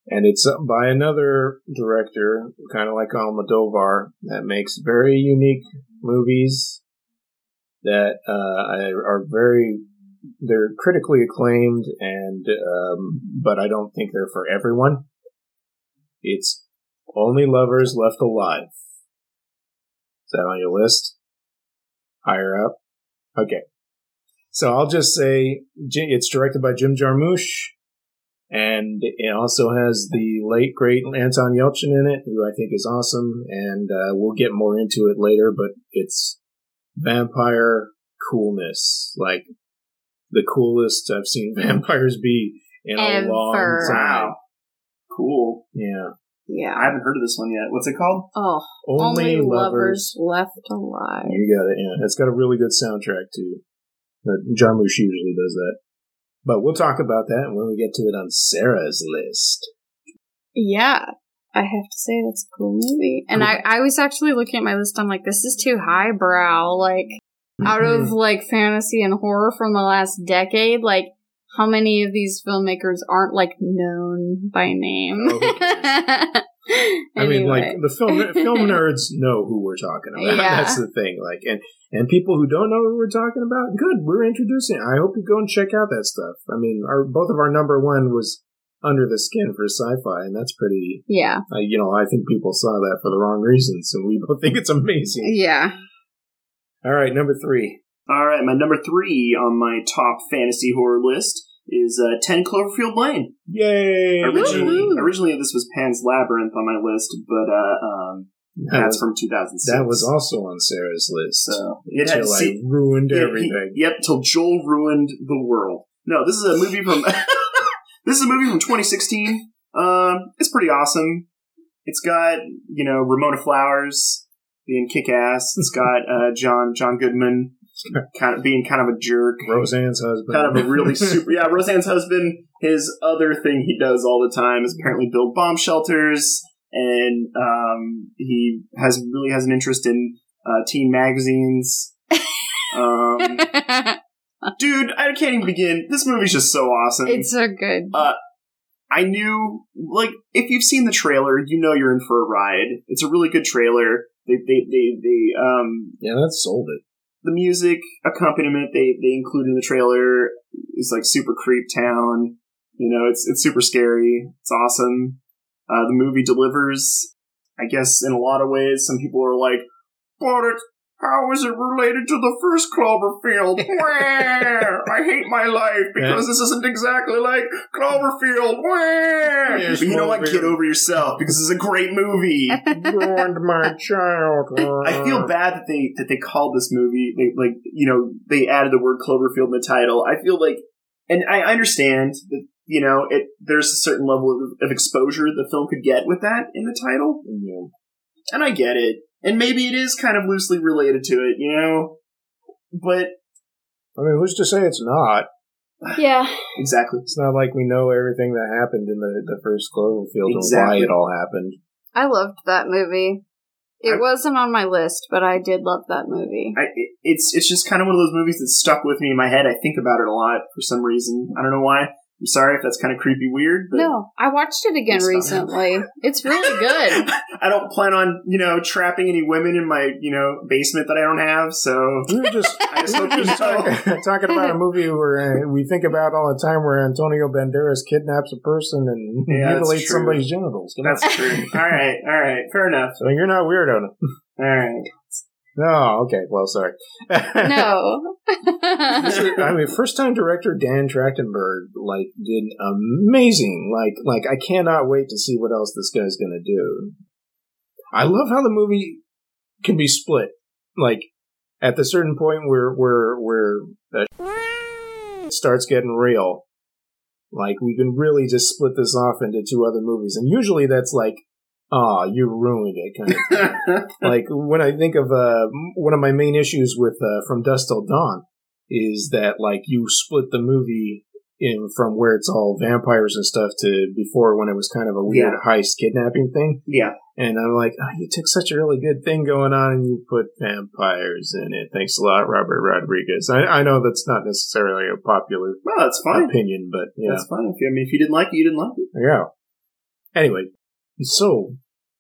And it's by another director, kind of like Almodovar, that makes very unique movies that uh, are very they're critically acclaimed, and um, but I don't think they're for everyone. It's Only Lovers Left Alive. Is that on your list? Higher up? Okay. So I'll just say it's directed by Jim Jarmusch, and it also has the late great Anton Yelchin in it, who I think is awesome, and uh, we'll get more into it later. But it's vampire coolness, like the coolest I've seen vampires be in a long time. Cool. Yeah. Yeah. I haven't heard of this one yet. What's it called? Oh, Only, lovers. left alive. You got it. Yeah, it's got a really good soundtrack too. But Jarmusch usually does that. But we'll talk about that when we get to it on Sarah's list. Yeah, I have to say that's a cool movie. And I, I was actually looking at my list. I'm like, this is too highbrow. Like, out of mm-hmm. like fantasy and horror from the last decade, like, how many of these filmmakers aren't like known by name? Oh, I mean, like the film film nerds know who we're talking about. Yeah. That's the thing. Like, and and people who don't know what we're talking about, good. We're introducing. I hope you go and check out that stuff. I mean, our both of our number one was Under the Skin for sci-fi, and that's pretty. yeah, Uh, you know, I think people saw that for the wrong reasons, and we both think it's amazing. yeah. All right, number three. All right, my number three on my top fantasy horror list is uh, 10 Cloverfield Lane. Yay! Originally, Woohoo. originally this was Pan's Labyrinth on my list, but uh, um, That that's was, from 2006. that was also on Sarah's list. So it had Until I see, ruined yeah, he- everything. yep, till Joel ruined the world. No, this is a movie from this is a movie from 2016. Um, it's pretty awesome. It's got you know Ramona Flowers being kick ass. It's got uh, John John Goodman kind of being kind of a jerk. Roseanne's husband. kind of a really super yeah roseanne's husband his other thing he does all the time is apparently build bomb shelters and um, he has really has an interest in uh, teen magazines um, dude i can't even begin this movie's just so awesome it's so good. i knew like if you've seen the trailer you know you're in for a ride it's a really good trailer they they they, they um yeah, that sold it. the music accompaniment they they include in the trailer is like super creep town. You know, it's it's super scary. It's awesome. Uh, the movie delivers. I guess in a lot of ways, some people are like, "But it, how is it related to the first Cloverfield? Wah! I hate my life because this isn't exactly like Cloverfield." Wah! Yes, but you know what? Get over yourself because it's a great movie. Ruined my childhood. I feel bad that they that they called this movie they like you know they added the word Cloverfield in the title. I feel like, and I understand that you know it. There's a certain level of, of exposure the film could get with that in the title, Yeah. and I get it. And maybe it is kind of loosely related to it, you know. But I mean, who's to say it's not? yeah, exactly, It's not like we know everything that happened in the, the first Cloverfield and Exactly. why it all happened. I loved that movie. It I- wasn't on my list, but I did love that movie. I, it, it's it's just kind of one of those movies that stuck with me in my head. I think about it a lot for some reason. I don't know why. I'm sorry if that's kind of creepy weird. But no, I watched it again It's fun. recently. It's really good. I don't plan on, you know, trapping any women in my, you know, basement that I don't have. So We were just, I just hope you just know. talking, talking about a movie where uh, we think about all the time where Antonio Banderas kidnaps a person and Yeah, that's mutilates true. somebody's genitals. Come on. that's true. all right, all right, fair enough. So you're not weird on it. All right. No, okay. Well, sorry. no. I mean, first time director Dan Trachtenberg like did amazing. Like, like I cannot wait to see what else this guy's gonna do. I love how the movie can be split. Like at the certain point where where where uh, it starts getting real. Like we can really just split this off into two other movies, and usually that's like, ah, you ruined it kind of like when I think of uh, one of my main issues with uh, From Dusk Till Dawn is that like you split the movie in from where it's all vampires and stuff to before when it was kind of a weird heist kidnapping thing. yeah. And I'm like, oh, you took such a really good thing going on and you put vampires in it. Thanks a lot, Robert Rodriguez. I, I know that's not necessarily a popular Well, that's fine. opinion, but yeah, That's fine. If you, I mean, if you didn't like it, you didn't like it. yeah. Anyway, so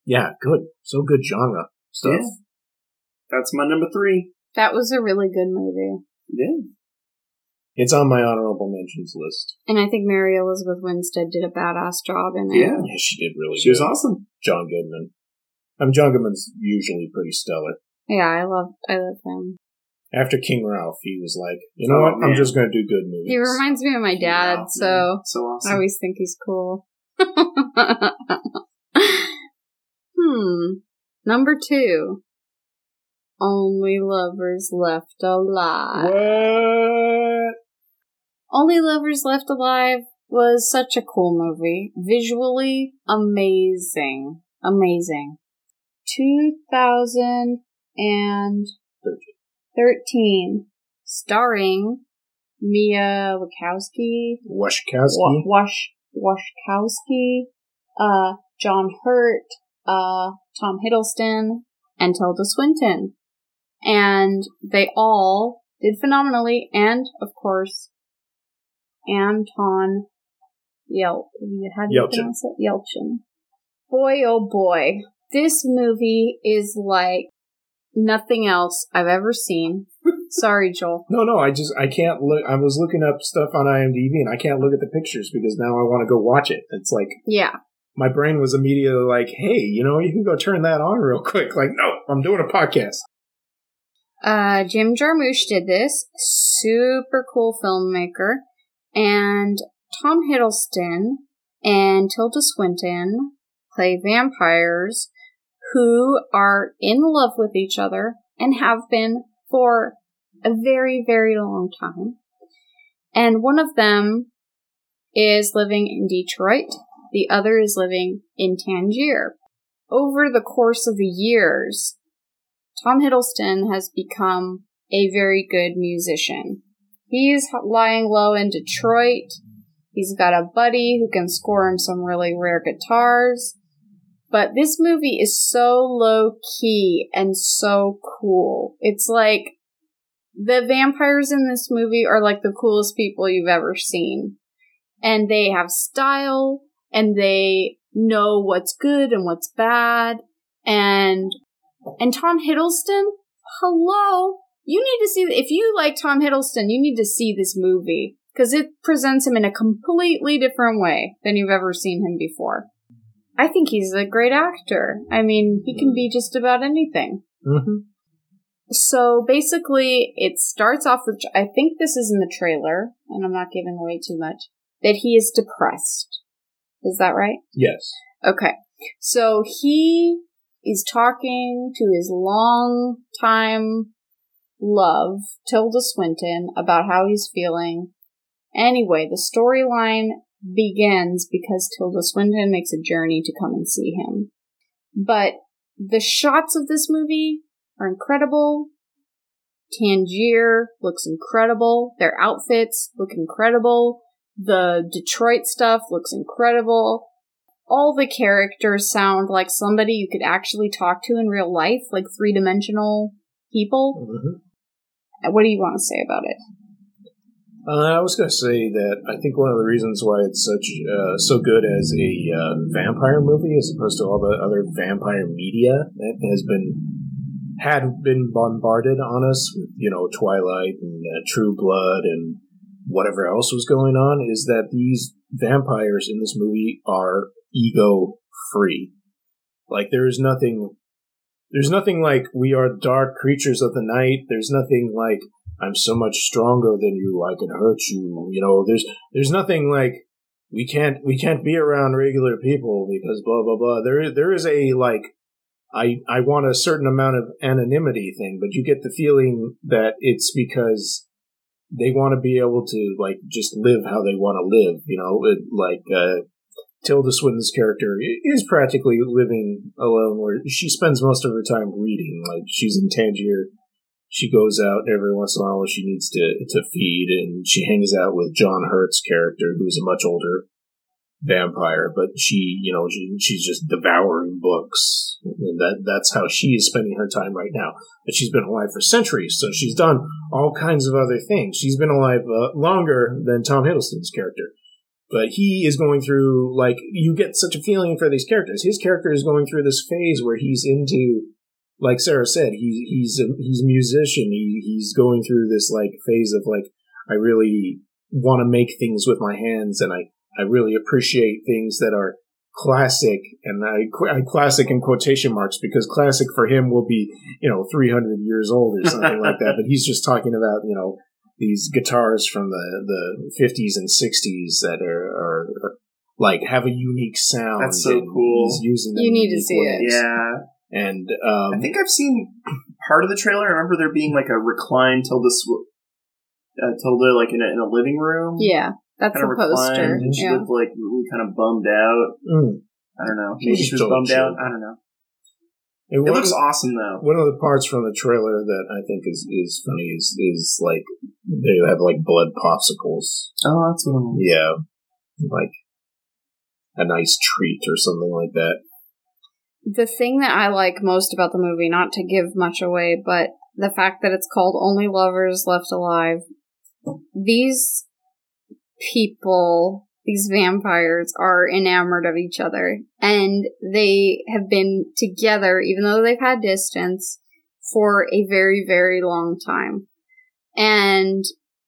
yeah, good, so good genre stuff. Yeah. That's my number three. that was a really good movie. Yeah. It's on my honorable mentions list. And I think Mary Elizabeth Winstead did a badass job in it. Yeah. Yeah, she did really She was awesome. John Goodman. I mean, John Goodman's usually pretty stellar. Yeah, I love I love him. After King Ralph, he was like, you know Oh, what? I'm just going to do good movies. He reminds me of my dad, Wow, so man. so I always think he's cool. hmm. Number two. Only Lovers Left Alive. what? Only Lovers Left Alive was such a cool movie. Visually amazing. Amazing. 2013. Starring Mia Wachowski, Washkowski. Wa- Wash Washkowski, uh, John Hurt, uh, Tom Hiddleston, and Tilda Swinton. And they all did phenomenally, and of course, Anton Yel how do you Yelchin. pronounce it? Yelchin. Boy, oh boy, this movie is like nothing else I've ever seen. Sorry, Joel. No, no, I just, I can't look. I was looking up stuff on IMDb and I can't look at the pictures because now I want to go watch it. It's like, Yeah, my brain was immediately like, hey, you know, you can go turn that on real quick. Like, no, I'm doing a podcast. Uh, Jim Jarmusch did this. Super cool filmmaker. And Tom Hiddleston and Tilda Swinton play vampires who are in love with each other and have been for a very, very long time. And one of them is living in Detroit. The other is living in Tangier. Over the course of the years, Tom Hiddleston has become a very good musician. He's lying low in Detroit. He's got a buddy who can score him some really rare guitars. But this movie is so low key and so cool. It's like the vampires in this movie are like the coolest people you've ever seen. And they have style and they know what's good and what's bad. And and Tom Hiddleston, hello. You need to see, if you like Tom Hiddleston, you need to see this movie. Because it presents him in a completely different way than you've ever seen him before. I think he's a great actor. I mean, he can be just about anything. Mm-hmm. So basically, it starts off with, I think this is in the trailer, and I'm not giving away too much, that he is depressed. Is that right? Yes. Okay. So he is talking to his long time love, Tilda Swinton, about how he's feeling. Anyway, the storyline begins because Tilda Swinton makes a journey to come and see him. But the shots of this movie are incredible. Tangier looks incredible. Their outfits look incredible. The Detroit stuff looks incredible all the characters sound like somebody you could actually talk to in real life, like three dimensional people. Mhm. What do you want to say about it? Uh, I was going to say that I think one of the reasons why it's such uh, so good as a uh, vampire movie, as opposed to all the other vampire media that has been had been bombarded on us with, you know, Twilight and uh, True Blood and whatever else was going on, is that these vampires in this movie are ego free. Like there is nothing. There's nothing like we are dark creatures of the night. There's nothing like I'm so much stronger than you. I can hurt you. You know, there's there's nothing like we can't we can't be around regular people because blah blah blah. There is there is a like I I want a certain amount of anonymity thing, but you get the feeling that it's because they want to be able to like just live how they want to live. You know, it, like uh, Tilda Swinton's character is practically living alone, where she spends most of her time reading. Like she's in Tangier she goes out every once in a while when she needs to to feed, and she hangs out with John Hurt's character, who's a much older vampire, but she, you know, she, she's just devouring books, that that's how she is spending her time right now. But she's been alive for centuries, so she's done all kinds of other things. She's been alive uh, longer than Tom Hiddleston's character. But he is going through, like, you get such a feeling for these characters. His character is going through this phase where he's into like Sarah said, he he's a, he's a musician. He he's going through this like phase of like I really want to make things with my hands, and I I really appreciate things that are classic, and I, I classic in quotation marks because classic for him will be you know 300 years old or something like that. But he's just talking about you know these guitars from the the 50s and 60s that are, are, are like have a unique sound. That's so cool. He's using them. You need to see ways. it. Yeah. And um, I think I've seen part of the trailer. I remember there being like a recline Tilda, sw- uh, Tilda like in a, in a living room. Yeah, that's kind the poster. And she yeah. looked like really kind of bummed out. Mm. I don't know. Maybe she was bummed out. I don't know. It, it looks awesome though. One of the parts from the trailer that I think is is funny is is like they have like blood popsicles. Oh, that's what I'm Yeah, like a nice treat or something like that the thing that I like most about the movie, not to give much away, but the fact that it's called Only Lovers Left Alive. These people, these vampires, are enamored of each other. And they have been together, even though they've had distance, for a very, very long time. And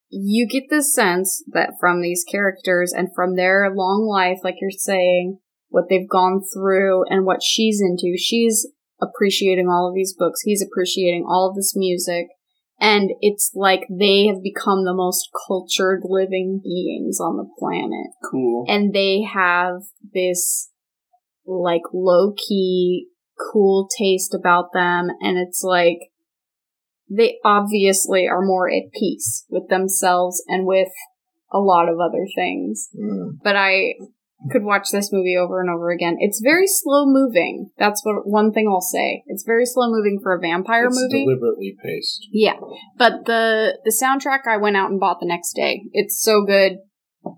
you get the sense that from these characters and from their long life, like you're saying, what they've gone through and what she's into. She's appreciating all of these books. He's appreciating all of this music. And it's like they have become the most cultured living beings on the planet. Cool. And they have this like low key cool taste about them. And it's like they obviously are more at peace with themselves and with a lot of other things. Mm. But I could watch this movie over and over again. It's very slow moving. That's what one thing I'll say. It's very slow moving for a vampire it's movie. Deliberately paced. Yeah, but the the soundtrack I went out and bought the next day. It's so good.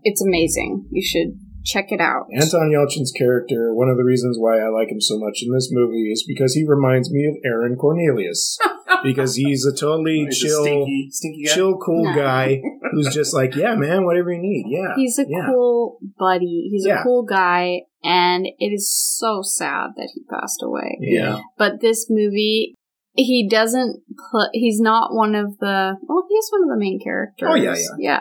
It's amazing. You should check it out. Anton Yelchin's character. One of the reasons why I like him so much in this movie is because he reminds me of Aaron Cornelius. because he's a totally he's chill, a stinky, stinky chill, cool no. guy who's just like, yeah, man, whatever you need. Yeah, he's a yeah. cool buddy. He's yeah. a cool guy, and it is so sad that he passed away. Yeah, but this movie. He doesn't put. He's not one of the. Well, he's one of the main characters. Oh yeah, yeah, yeah.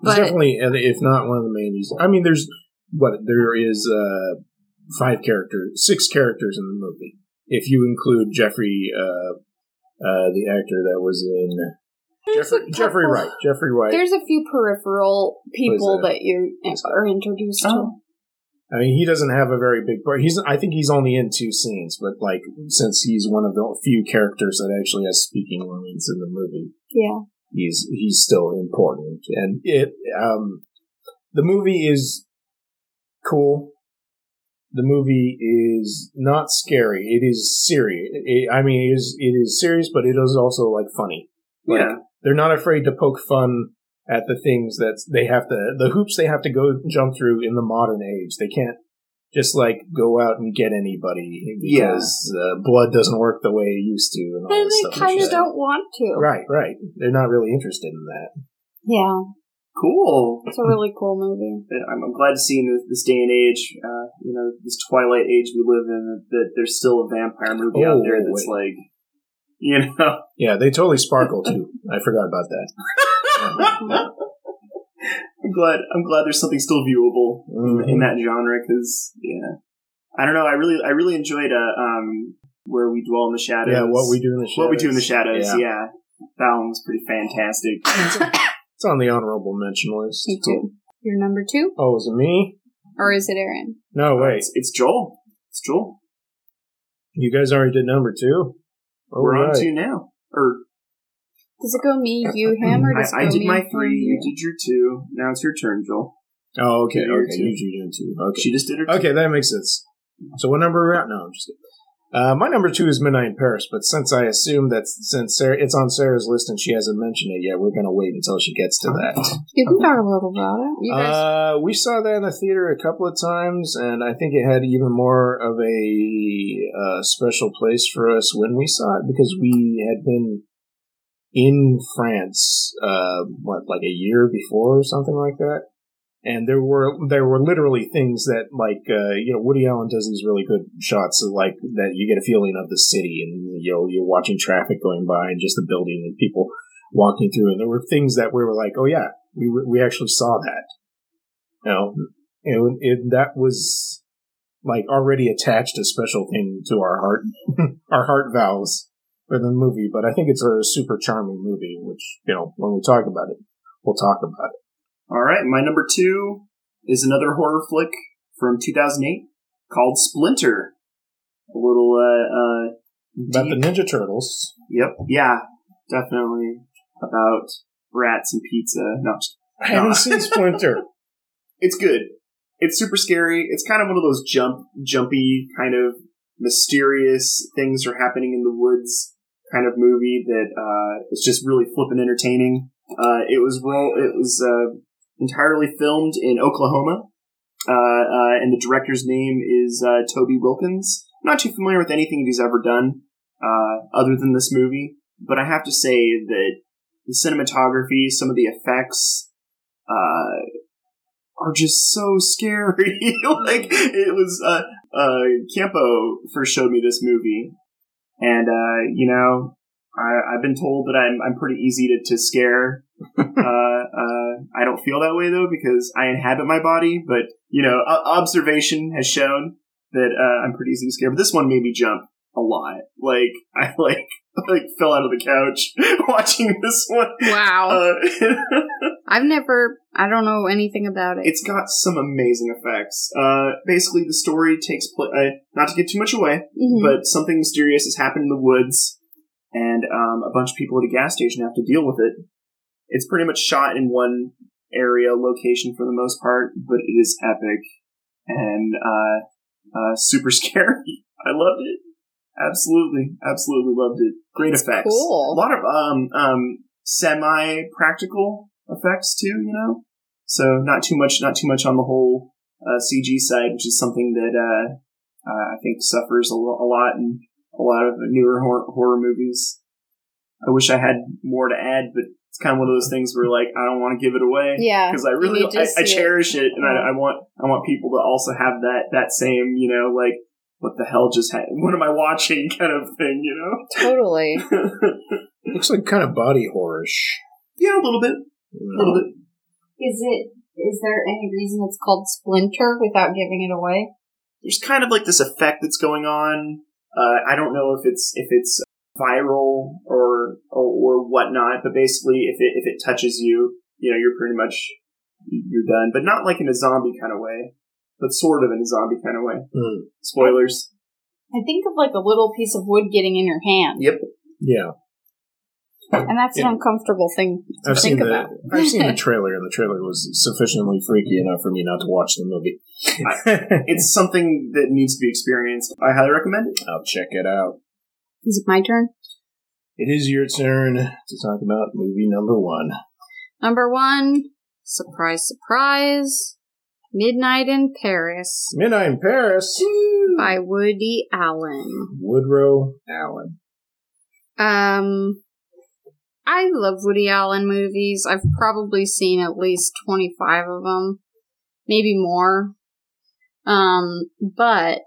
He's but, definitely, if not one of the main. He's. I mean, there's what there is. uh Five characters, six characters in the movie. If you include Jeffrey uh, uh, the actor that was in Jeffrey, Jeffrey Wright. Jeffrey Wright. There's a few peripheral people that? that? you are introduced oh. to. I mean, he doesn't have a very big part. He's, I think he's only in two scenes, but like, since he's one of the few characters that actually has speaking lines in the movie, yeah, he's he's still important. And it, um, the movie is cool the movie is not scary. It is serious. It, I mean, it is it is serious, but it is also like funny. Like, yeah, they're not afraid to poke fun at the things that they have to, the hoops they have to go jump through in the modern age. They can't just like go out and get anybody because yeah. uh, blood doesn't work the way it used to, and all and this they kind of don't want to. Right, right. They're not really interested in that. Yeah. Cool. It's a really cool movie. I'm, I'm glad to see in this, this day and age, uh, you know, this twilight age we live in, that there's still a vampire movie out Oh, there that's wait. like, you know. Yeah, they totally sparkle too. I forgot about that. I'm glad. I'm glad there's something still viewable Mhm. in that genre because yeah, I don't know. I really, I really enjoyed uh, um, where we dwell in the shadows. Yeah, what we do in the shadows. what we do in the shadows. Yeah. Yeah, that one was pretty fantastic. It's on the honorable mention list. Me too. Your number two, Oh, is it me? or is it Aaron? No, uh, wait. It's, it's Joel. It's Joel. You guys already did number two. All We're on two now. Or Does it go me, you, him, or does it I, I did me, my three. You you? did your two. Now it's your turn, Joel. Oh, okay. Okay, two. you you did two. Okay. She just did her. Two. Okay, that makes sense. So what number are we at? now? I'm just kidding. Uh, my number two is Midnight in Paris, but since I assume that since Sarah, it's on Sarah's list and she hasn't mentioned it yet, we're going to wait until she gets to that. You can talk a little about it. Guys, Uh, we saw that in the theater a couple of times, and I think it had even more of a uh, special place for us when we saw it because we had been in France, uh, what, like a year before or something like that. And there were there were literally things that like uh, you know Woody Allen does these really good shots of like that you get a feeling of the city and you know you're watching traffic going by and just the building and people walking through and there were things that we were like oh yeah we we actually saw that you know, it, it, that was like already attached a special thing to our heart, our heart valves for the movie. But I think it's a super charming movie, which you know, when we talk about it, we'll talk about it. All right, my number two is another horror flick from 2008 called Splinter. A little, uh, uh, About the Ninja Turtles. Yep, yeah, definitely about rats and pizza. No, just- I haven't seen Splinter. it's good. It's super scary. It's kind of one of those jump, jumpy kind of mysterious things are happening in the woods kind of movie that uh, is just really flippin' entertaining. Uh, it was ro- it was uh, entirely filmed in Oklahoma, uh, uh, and the director's name is uh, Toby Wilkins. I'm not too familiar with anything he's ever done uh, other than this movie, but I have to say that the cinematography, some of the effects, are just so scary. like it was, uh, uh, Campo first showed me this movie, and uh, you know, I, I've been told that I'm I'm pretty easy to, to scare. uh, uh, I don't feel that way though because I inhabit my body. But you know, o- observation has shown that uh, I'm pretty easy to scare. But this one made me jump a lot. Like I like like fell out of the couch watching this one. wow. Uh, I've never, I don't know anything about it. it's got some amazing effects. Uh, basically, the story takes place. Uh, not to give too much away, Mhm. but something mysterious has happened in the woods, and um, a bunch of people at a gas station have to deal with it. It's pretty much shot in one area location for the most part, but it is epic and uh, uh, super scary. I loved it. Absolutely, absolutely loved it. Great effects. cool. A lot of um um semi practical effects too. You know, so not too much, not too much on the whole uh, CG side, which is something that uh, uh, I think suffers a, lo- a lot in a lot of newer horror, horror movies. I wish I had more to add, but it's kind of one of those things where like I don't want to give it away yeah. because I really I, I see it. cherish it, and I, I want I want people to also have that that same you know like what the hell just ha- what am I watching kind of thing you know? Totally. Looks like kind of body horrorish. yeah a little bit a little bit Is it, is there any reason it's called Splinter without giving it away? there's kind of like this effect that's going on. Uh, I don't know if it's if it's viral or, or or whatnot, but basically, if it if it touches you, you know, you're pretty much you're done. But not like in a zombie kind of way, but sort of in a zombie kind of way. Mm, Spoilers. I think of like a little piece of wood getting in your hand, Yep. yeah, and that's Yeah. an uncomfortable thing to I've seen the about. I've seen the trailer, and the trailer was sufficiently freaky enough for me not to watch the movie. It's something that needs to be experienced. I highly recommend it. I'll check it out. Is it my turn? It is your turn to talk about movie number one. Number one, surprise, surprise, Midnight in Paris Midnight in Paris. by Woody Allen. Woodrow Allen. Um, I love Woody Allen movies. I've probably seen at least 25 of them, maybe more. Um, but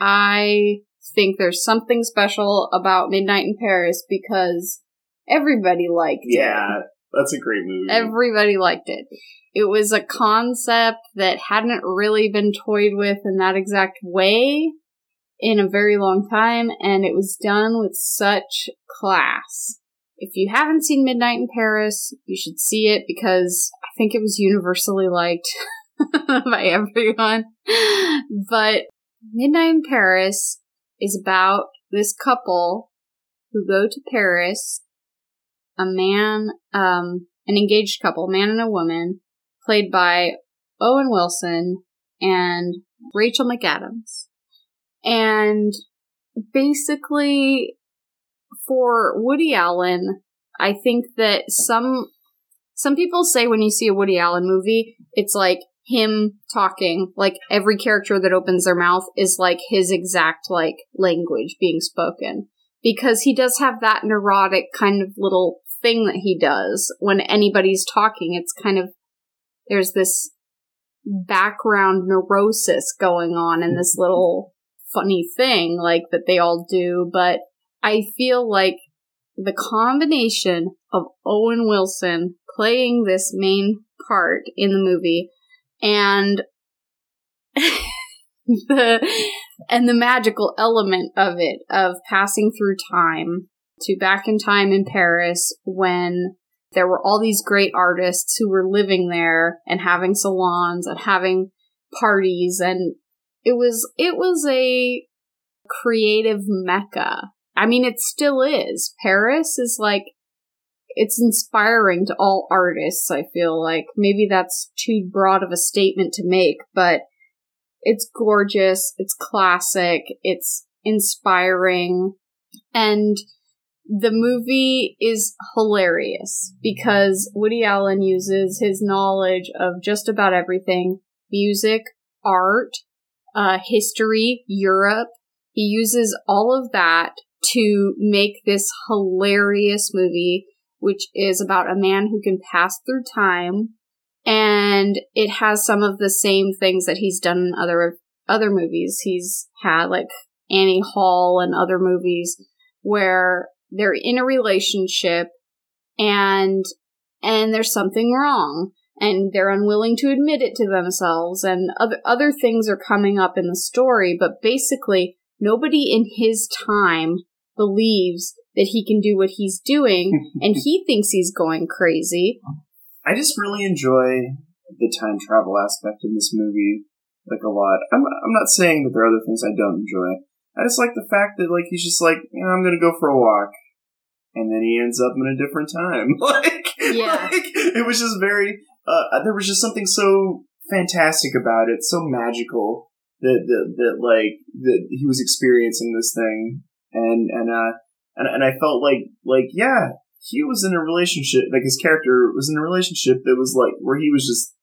I think there's something special about Midnight in Paris because everybody liked yeah, it. Yeah, that's a great movie. Everybody liked it. It was a concept that hadn't really been toyed with in that exact way in a very long time, and it was done with such class. If you haven't seen Midnight in Paris, you should see it because I think it was universally liked by everyone. But Midnight in Paris is about this couple who go to Paris, a man, um, an engaged couple, man and a woman, played by Owen Wilson and Rachel McAdams. And basically, for Woody Allen, I think that some some people say when you see a Woody Allen movie, it's like him talking, like every character that opens their mouth is like his exact like language being spoken. Because he does have that neurotic kind of little thing that he does when anybody's talking. It's kind of there's this background neurosis going on in this mm-hmm. little funny thing like that they all do, but I feel like the combination of Owen Wilson playing this main part in the movie and the and the magical element of it of passing through time to back in time in Paris when there were all these great artists who were living there and having salons and having parties and it was it was a creative mecca. I mean it still is. Paris is like it's inspiring to all artists, I feel like. Maybe that's too broad of a statement to make, but it's gorgeous, it's classic, it's inspiring, and the movie is hilarious because Woody Allen uses his knowledge of just about everything music, art, uh, history, Europe. He uses all of that to make this hilarious movie, which is about a man who can pass through time. And it has some of the same things that he's done in other other movies. He's had like Annie Hall and other movies where they're in a relationship and and there's something wrong and they're unwilling to admit it to themselves and other other things are coming up in the story but basically nobody in his time believes that he can do what he's doing and he thinks he's going crazy i just really enjoy the time travel aspect in this movie like a lot i'm, I'm not saying that there are other things i don't enjoy I just like the fact that like he's just like, yeah, I'm gonna go for a walk, and then he ends up in a different time. like, yeah. like it was just very. Uh, there was just something so fantastic about it, so magical that that, that like that he was experiencing this thing, and and uh and and I felt like like yeah, he was in a relationship. Like his character was in a relationship that was like where he was just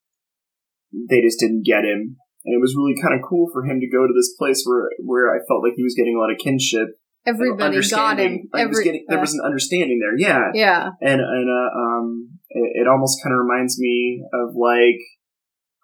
they just didn't get him and it was really kind of cool for him to go to this place where where I felt like he was getting a lot of kinship. Everybody got him. Like Every, was getting, there was an understanding there, yeah, yeah, and and uh, um, it, it almost kind of reminds me of like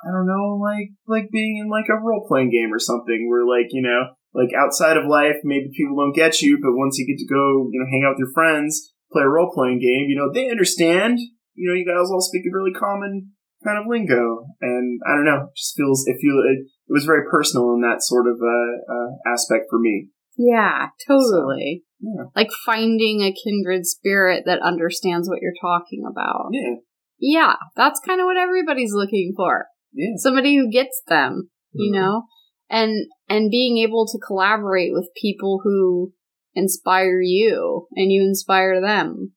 I don't know, like like being in like a role playing game or something, where like you know, like outside of life, maybe people don't get you, but once you get to go, you know, hang out with your friends, play a role playing game, you know, they understand. You know, you guys all speak a really common kind of lingo, and I don't know, just feels it feel it, it was very personal in that sort of uh, uh, aspect for me. Yeah, totally. So, yeah. Like finding a kindred spirit that understands what you're talking about. Yeah. Yeah, that's kind of what everybody's looking for. Yeah. Somebody who gets them, you mm-hmm. know? And and being able to collaborate with people who inspire you and you inspire them.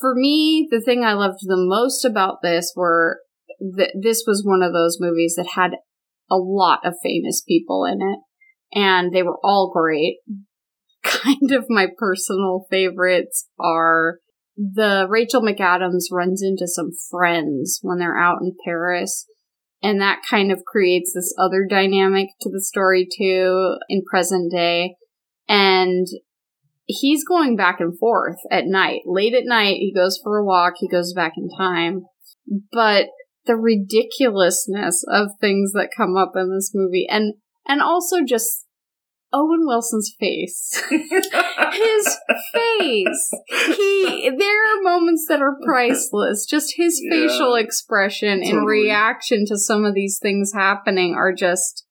For me, the thing I loved the most about this were th- this was one of those movies that had a lot of famous people in it, and they were all great. Kind of my personal favorites are the Rachel McAdams runs into some friends when they're out in Paris, and that kind of creates this other dynamic to the story too in present day. And he's going back and forth at night. Late at night, he goes for a walk, he goes back in time. But the ridiculousness of things that come up in this movie and and also just Owen Wilson's face. his face. He there are moments that are priceless. Just his yeah, facial expression totally. in reaction to some of these things happening are just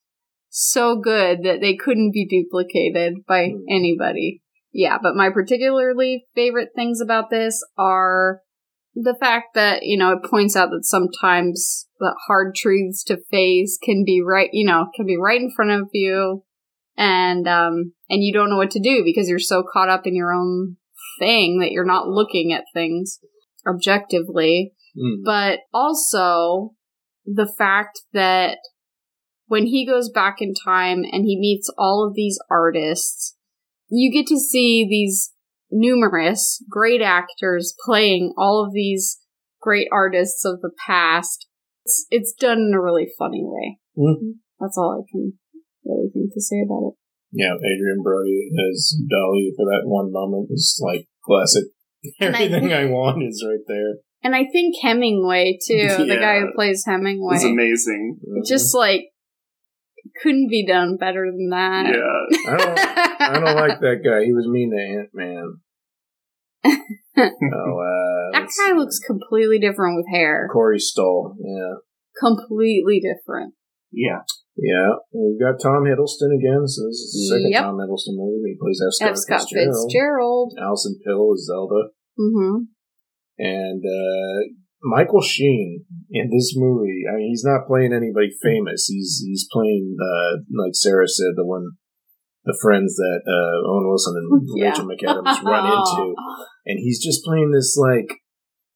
so good that they couldn't be duplicated by mm. anybody. Yeah, but my particularly favorite things about this are the fact that, you know, it points out that sometimes the hard truths to face can be right, you know, can be right in front of you and um and you don't know what to do because you're so caught up in your own thing that you're not looking at things objectively. Mm. But also the fact that when he goes back in time and he meets all of these artists, you get to see these numerous great actors playing all of these great artists of the past. It's, it's done in a really funny way. Mm-hmm. That's all I can really think to say about it. Yeah, Adrien Brody as Dalí for that one moment is like classic. Everything I, I, want is right there. And I think Hemingway too, yeah. the guy who plays Hemingway, is amazing. Just like couldn't be done better than that. Yeah. I don't, I don't like that guy. He was mean to Ant Man. oh, uh, that guy looks completely different with hair. Corey Stoll, yeah. Completely different. Yeah. Yeah, we've got Tom Hiddleston again. So this is the second yep. Tom Hiddleston movie. He plays F. Scott, F. Scott Fitzgerald. Fitzgerald. Alison Pill is Zelda. Mm-hmm. And uh, Michael Sheen in this movie, I mean, he's not playing anybody famous. He's he's playing, uh, like Sarah said, the one, the friends that uh, Owen Wilson and yeah. Rachel McAdams run into, and he's just playing this like,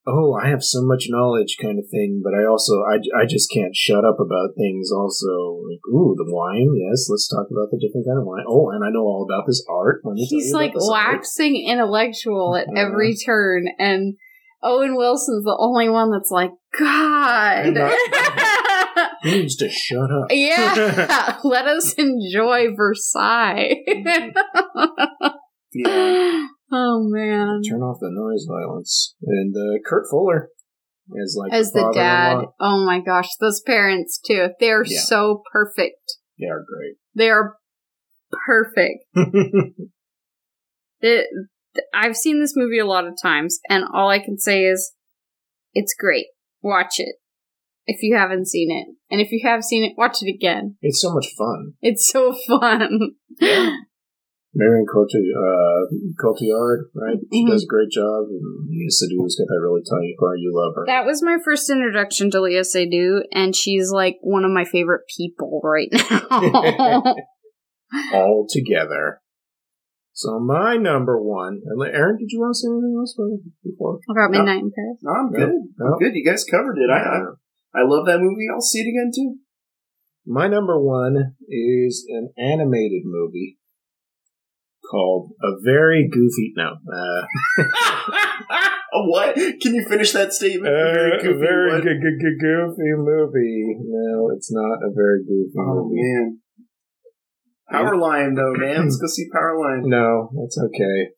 oh, I have so much knowledge kind of thing, but I also I, I just can't shut up about things. Also, like, ooh, the wine, yes, let's talk about the different kind of wine. Oh, and I know all about this art. He's like waxing art. intellectual at uh, every turn, and Owen Wilson's the only one that's like, God. he needs to shut up. Yeah. let us enjoy Versailles. yeah. Oh man. Turn off the noise violence. And uh, Kurt Fuller is like as the, the dad. Oh my gosh, those parents too. They're yeah. so perfect. They are great. They are perfect. it, I've seen this movie a lot of times, and all I can say is it's great. Watch it if you haven't seen it. And if you have seen it, watch it again. It's so much fun. It's so fun. Marion Cotillard, uh, Cotillard, right? She mm-hmm. does a great job. And Léa Seydoux got that really tiny part. You love her. That was my first introduction to Léa Seydoux, and she's like one of my favorite people right now. All together. So my number one, and Aaron, did you want to say anything else before? About Midnight no. in Paris? No, I'm good. No. I'm good. You guys covered it. I, I I love that movie. I'll see it again too. My number one is an animated movie called A Very Goofy. No. Uh, a what? Can you finish that statement? Uh, a very, goofy, a very g- g- g- goofy movie. No, it's not a very goofy oh, movie. Man. Powerline though, man. Let's go see Powerline. No, that's okay.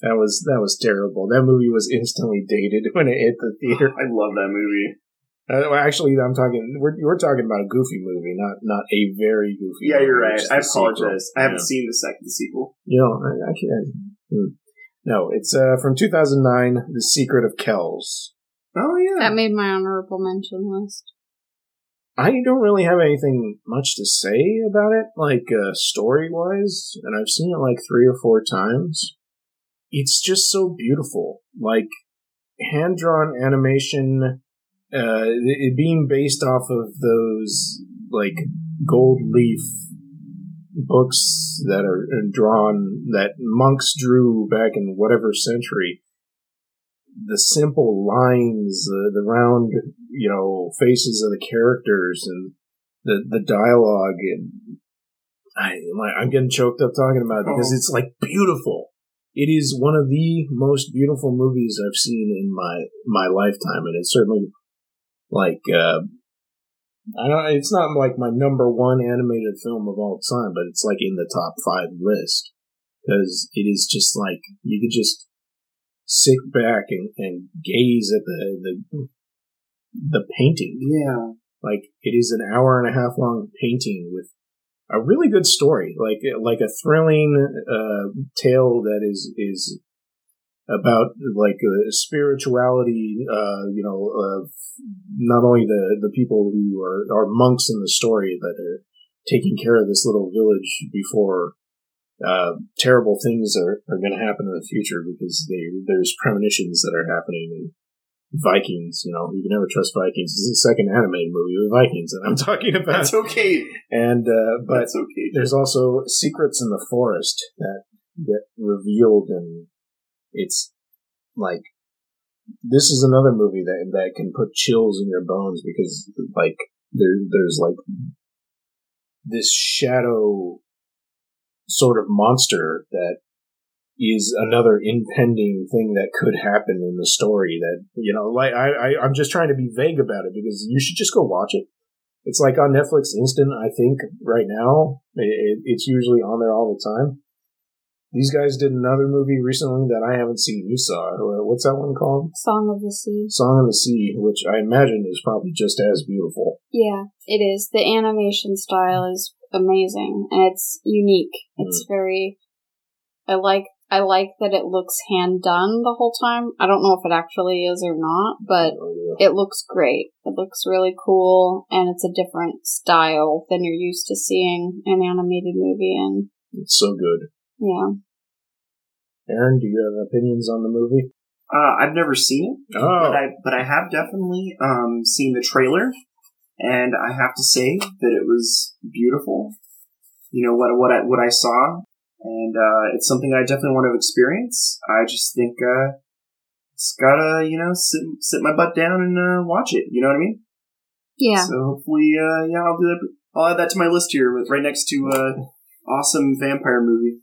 That was that was terrible. That movie was instantly dated when it hit the theater. I love that movie. Uh, well, actually, I'm talking. We're we're talking about a goofy movie, not not a very goofy. Yeah, you're right. I apologize. Sequel. I haven't yeah. seen the second sequel. You know, I, I can't. Hmm. No, it's uh, from 2009, The Secret of Kells. Oh yeah, that made my honorable mention list. I don't really have anything much to say about it, like uh, story wise, and I've seen it like three or four times. It's just so beautiful, like hand drawn animation. Uh, it being based off of those like gold leaf books that are drawn that monks drew back in whatever century the simple lines, uh, the round, you know, faces of the characters and the the dialogue, and I, I'm getting choked up talking about it because oh. it's like beautiful. It is one of the most beautiful movies I've seen in my my lifetime, and it's certainly like uh, I don't. It's not like my number one animated film of all time, but it's like in the top five list. because it is just like you could just sit back and, and gaze at the the the painting. Yeah, like it is an hour and a half long painting with a really good story, like like a thrilling uh, tale that is is about like uh, spirituality. Uh, you know, of not only the the people who are are monks in the story that are taking care of this little village before uh, terrible things are, are going to happen in the future because they, there's premonitions that are happening and Vikings, you know, you can never trust Vikings. This is the second animated movie with Vikings that I'm talking about. That's okay. And, uh, but That's okay. there's also secrets in the forest that get revealed and it's like, this is another movie that, that can put chills in your bones because like there, there's like this shadow sort of monster that is another impending thing that could happen in the story that you know like I, I i'm just trying to be vague about it because you should just go watch it. It's like on netflix instant i think right now. It, it's usually on there all the time these guys did another movie recently that i haven't seen you saw it. what's that one called song of the sea song of the sea which i imagine is probably just as beautiful yeah it is the animation style is amazing and it's unique it's mm. very I like I like that it looks hand done the whole time. I don't know if it actually is or not, but oh, yeah. it looks great. It looks really cool, and it's a different style than you're used to seeing an animated movie in. It's so good. Yeah. Aaron, do you have opinions on the movie? Uh, I've never seen it, oh. but I but I have definitely um, seen the trailer, and I have to say that it was beautiful. You know what what I what I saw and uh, it's something I definitely want to experience. I just think uh, it's gotta you know sit sit my butt down and uh, watch it. You know what I mean? Yeah. So hopefully, uh, yeah, I'll do that. I'll add that to my list here, with right next to uh, awesome vampire movie.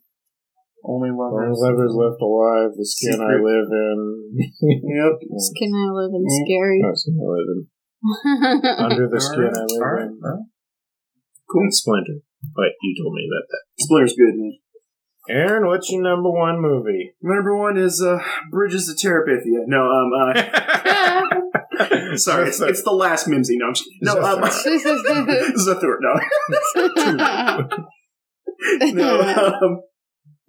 Only lovers. Only lovers left alive. The skin Secret. I live in. yep. Skin I live in. Scary. Oh, skin I live in. Under the skin I live right. in. Right. Cool. Splinter. But you told me about that. Splinter's good, man. Aaron, what's your number one movie? Number one is uh, Bridges to Terabithia. No, um, uh, sorry, it's, it's, the last Mimzy. No, I'm just, no, um, Zathur. No, no. Um,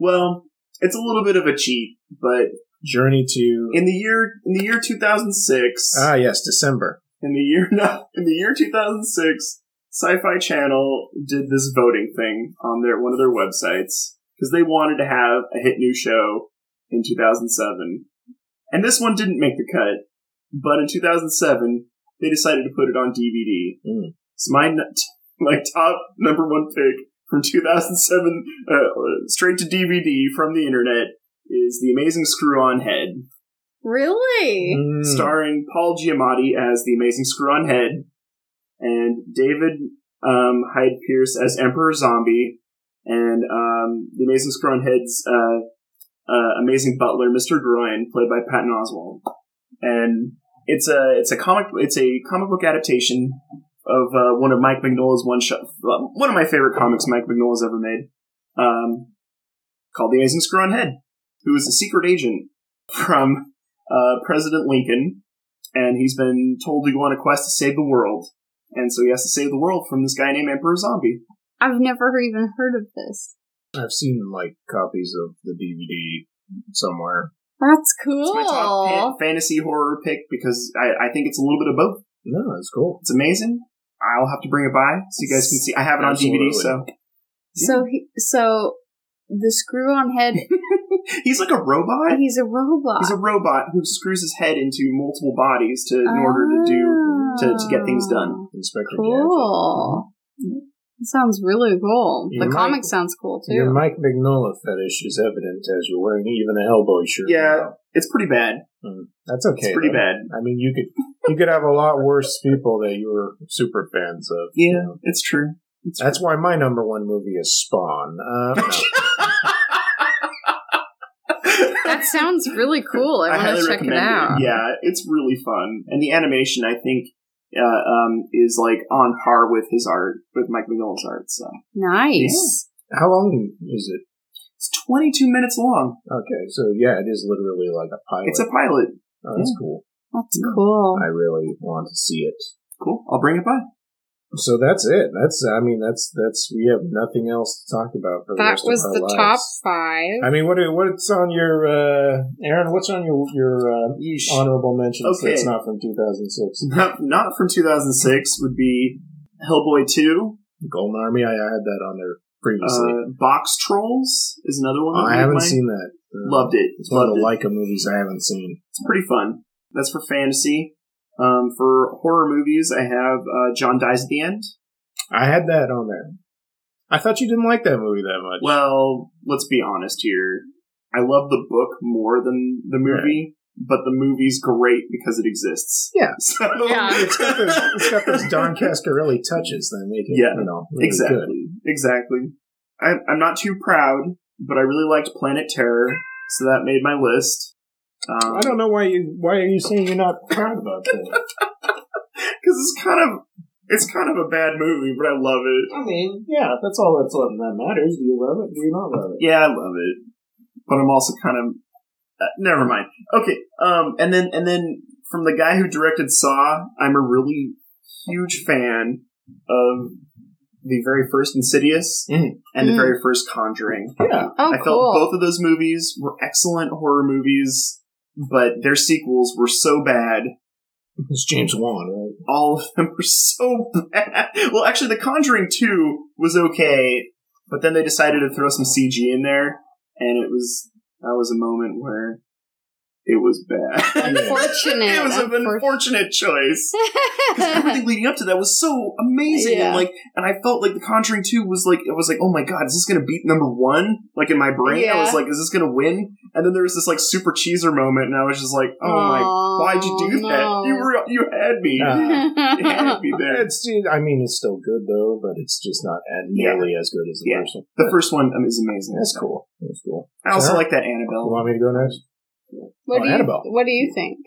well, it's a little bit of a cheat, but Journey to in the year in the year 2006. Ah, yes, December. In the year no, in the year 2006, Sci-Fi Channel did this voting thing on their one of their websites because they wanted to have a hit new show in 2007. And this one didn't make the cut, but in 2007, they decided to put it on DVD. Mm. So my, my top number one pick from 2007, uh, straight to DVD from the internet, is The Amazing Screw On Head. Really? Mm. Starring Paul Giamatti as The Amazing Screw On Head, and David um, Hyde Pierce as Emperor Zombie, and um, the Amazing Screw On Head's uh, uh, amazing butler, Mr. Groin, played by Patton Oswalt, and it's a it's a comic it's a comic book adaptation of uh, one of Mike Mignola's one shot one of my favorite comics Mike Mignola's ever made, um, called The Amazing Screw On Head, who is a secret agent from uh, President Lincoln, and he's been told to go on a quest to save the world, and so he has to save the world from this guy named Emperor Zombie. I've never even heard of this. I've seen like copies of the DVD somewhere. That's cool. It's my top fantasy horror pick because I, I think it's a little bit of both. No, that's cool. It's amazing. I'll have to bring it by so you guys can see. I have it Absolutely. on DVD, so. Yeah. So he, so the screw on head. he's like a robot. He's a robot. He's a robot who screws his head into multiple bodies to in oh. order to do to, to get things done. Inspector cool. Gadget. sounds really cool. Your the Mike, comic sounds cool too. Your Mike Mignola fetish is evident as you're wearing even a Hellboy shirt. Yeah, now. it's pretty bad. Mm, that's okay. It's pretty though. bad. I mean, you could you could have a lot worse people that you were super fans of. Yeah, you know? it's true. It's that's true. why my number one movie is Spawn. Uh, no. that sounds really cool. I, I want to check it out. It. Yeah, it's really fun, and the animation I think uh, um, is like on par with his art, with Mike Mignola's art. So nice. Yeah. How long is it? It's 22 minutes long. Okay, so yeah, it is literally like a pilot. It's a pilot. oh, that's yeah. cool. That's cool. I really want to see it. Cool. I'll bring it by. So that's it. That's I mean that's that's we have nothing else to talk about for the That rest was of our the lives. top five. I mean, what what's on your uh, Aaron? What's on your your uh, honorable mentions Okay. that's not from 2006? Not, not from 2006 would be Hellboy 2. Golden Army. I, I had that on there previously. Uh, Box Trolls is another one. that I haven't my- seen that. Uh, Loved it. It's one of the it. Laika movies I haven't seen. It's pretty fun. That's for fantasy. Um, for horror movies, I have uh, John Dies at the End. I had that on there. I thought you didn't like that movie that much. Well, let's be honest here. I love the book more than the movie, but the movie's great because it exists. Yeah. So, Yeah. it's got those, it's got those Don Coscarelli touches that make it, Yeah, you know, really exactly. good. Exactly. I, I'm not too proud, but I really liked Planet Terror, so that made my list. Um, I don't know why you why are you saying you're not proud about that. because it's kind of it's kind of a bad movie, but I love it. I mean, yeah, that's all that's what that matters. Do you love it? Do you not love it? Yeah, I love it, but I'm also kind of uh, never mind. Okay, um, and then and then from the guy who directed Saw, I'm a really huge fan of the very first Insidious Mhm. and the Mm. very first Conjuring. Yeah. oh, I felt cool. both of those movies were excellent horror movies, but their sequels were so bad. It's James Wan, right? All of them were so bad. Well, actually, The Conjuring 2 was okay, but then they decided to throw some CG in there, and it was, that was a moment where it was bad. Unfortunate. it was an Unfor- unfortunate choice. Because everything leading up to that was so amazing, Yeah. and like, and I felt like The Conjuring Two was like, it was like, oh my god, is this gonna beat number one? Like in my brain, yeah. I was like, is this gonna win? And then there was this like super cheeser moment, and I was just like, oh my, why'd you do that? You were, you had me, Uh, you had me there. It's, I mean, it's still good though, but it's just not at- Yeah. nearly as good as the Yeah. first one. The first one um, is amazing. That's cool. That's cool. I also Sarah? like that Annabelle. You want me to go next? What Oh, do you Annabelle. What do you think?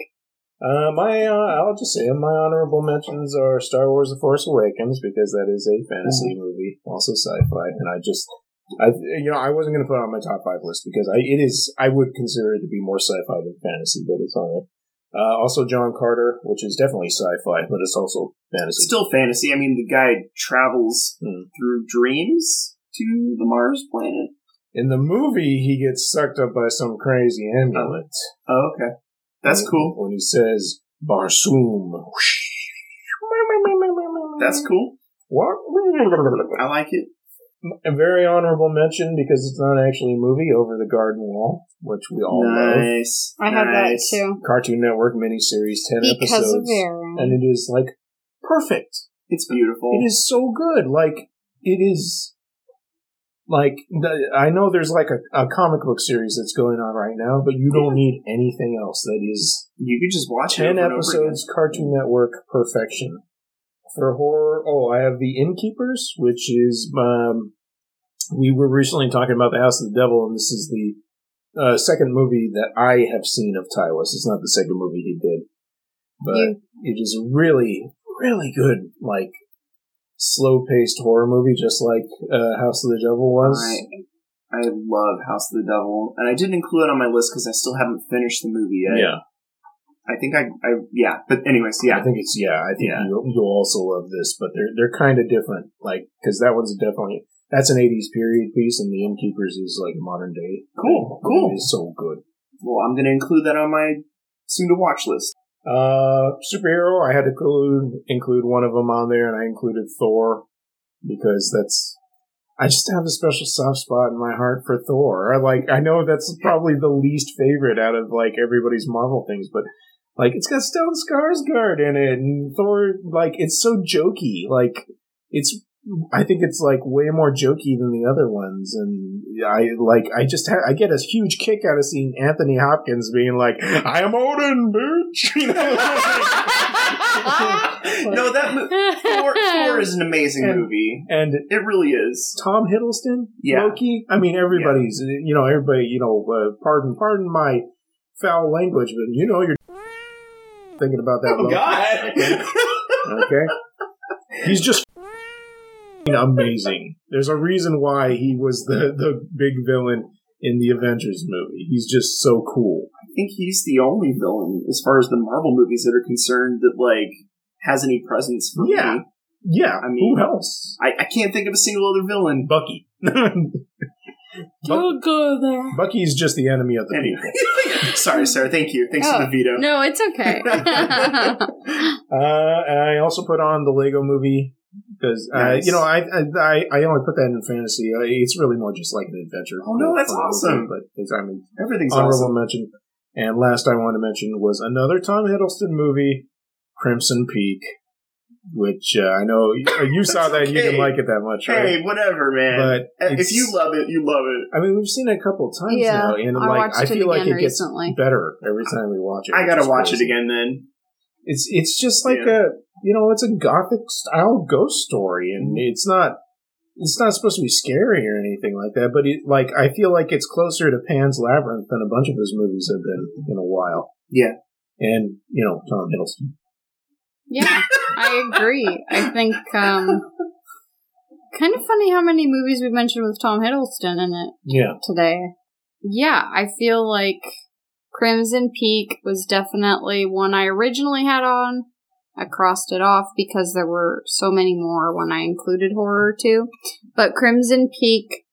Uh, my, uh, I'll just say my honorable mentions are Star Wars: The Force Awakens because that is a fantasy movie, also sci-fi, and I just, I, you know, I wasn't going to put it on my top five list because I, it is, I would consider it to be more sci-fi than fantasy, but it's on there. Uh, also John Carter, which is definitely sci-fi, but it's also fantasy. Still fantasy. I mean, the guy travels Hmm. through dreams to the Mars planet. In the movie, he gets sucked up by some crazy amulet. Oh, okay. That's cool. When he says Barsoom. That's cool. What? I like it. A very honorable mention because it's not actually a movie, Over the Garden Wall, which we all love. nice. I had that too. Cartoon Network miniseries, 10 Because episodes. Aaron. And it is like perfect. It's beautiful. It is so good. Like, it is like, the, I know there's like a, a comic book series that's going on right now, but you don't need anything else that is You could just watch it 10 over and over episodes, Cartoon Network perfection. For horror, oh, I have The Innkeepers, which is, um, we were recently talking about The House of the Devil, and this is the uh, second movie that I have seen of Ti West. It's not the second movie he did, but You- it is really, really good, like, slow paced horror movie, just like uh, House of the Devil was. I, I love House of the Devil, and I didn't include it on my list because I still haven't finished the movie yet. yeah. I think I, I, yeah. But anyways, yeah. I think it's yeah. I think Yeah. you'll, you'll also love this, but they're they're kind of different. Like because that one's definitely that's an '80s period piece, and the Innkeepers is like modern day. Cool, cool. is so good. well, I'm going to include that on my soon to watch list. Uh, superhero. I had to include include one of them on there, and I included Thor because that's. I just have a special soft spot in my heart for Thor. I like. I know that's probably the least favorite out of like everybody's Marvel things, but like it's got Stellan Skarsgård in it, and Thor. Like it's so jokey. Like it's. I think it's like way more jokey than the other ones, and I like. I just ha- I get a huge kick out of seeing Anthony Hopkins being like, "I am Odin, bitch." You know? no, that mo- Thor, Thor is an amazing And- movie. and It really is. Tom Hiddleston, Yeah. Loki. I mean, everybody's, you know, everybody, you know, uh, pardon, pardon my foul language, but you know, you're thinking about that. Oh Loki. God! Okay, he's just amazing. There's a reason why he was the the big villain in the Avengers movie. He's just so cool. I think he's the only villain, as far as the Marvel movies that are concerned, that like has any presence for Yeah. me. Yeah, I mean- who else? I, I can't think of a single other villain. Bucky. Don't go there. Bucky's just the enemy of the Anyway. people. Sorry, sir. Thank you. Thanks Oh, for the veto. No, it's okay. Uh, I also put on the Lego movie because uh, Nice. you know I, I I only put that in fantasy. Uh, It's really more just like an adventure. Oh, no, that's for the movie, awesome. But it's, I mean, Everything's honorable awesome. mention. And last I want to mention was another Tom Hiddleston movie, Crimson Peak, which uh, I know you, you saw that and you didn't like it that much, right? Hey, whatever, man. But if you love it, you love it. I mean, we've seen it a couple of times Yeah, now, and I like watched I it feel like again it gets better every time we watch it. I gotta watch crazy. it again then. It's it's just like Yeah. a you know it's a gothic style ghost story, and Mm-hmm. it's not it's not supposed to be scary or anything like that. But it like I feel like it's closer to Pan's Labyrinth than a bunch of his movies have been in a while. Yeah. and you know Tom Hiddleston. yeah, I agree. I think um, kind of funny how many movies we mentioned with Tom Hiddleston in it Yeah, today. Yeah, I feel like Crimson Peak was definitely one I originally had on. I crossed it off because there were so many more when I included horror too. But Crimson Peak,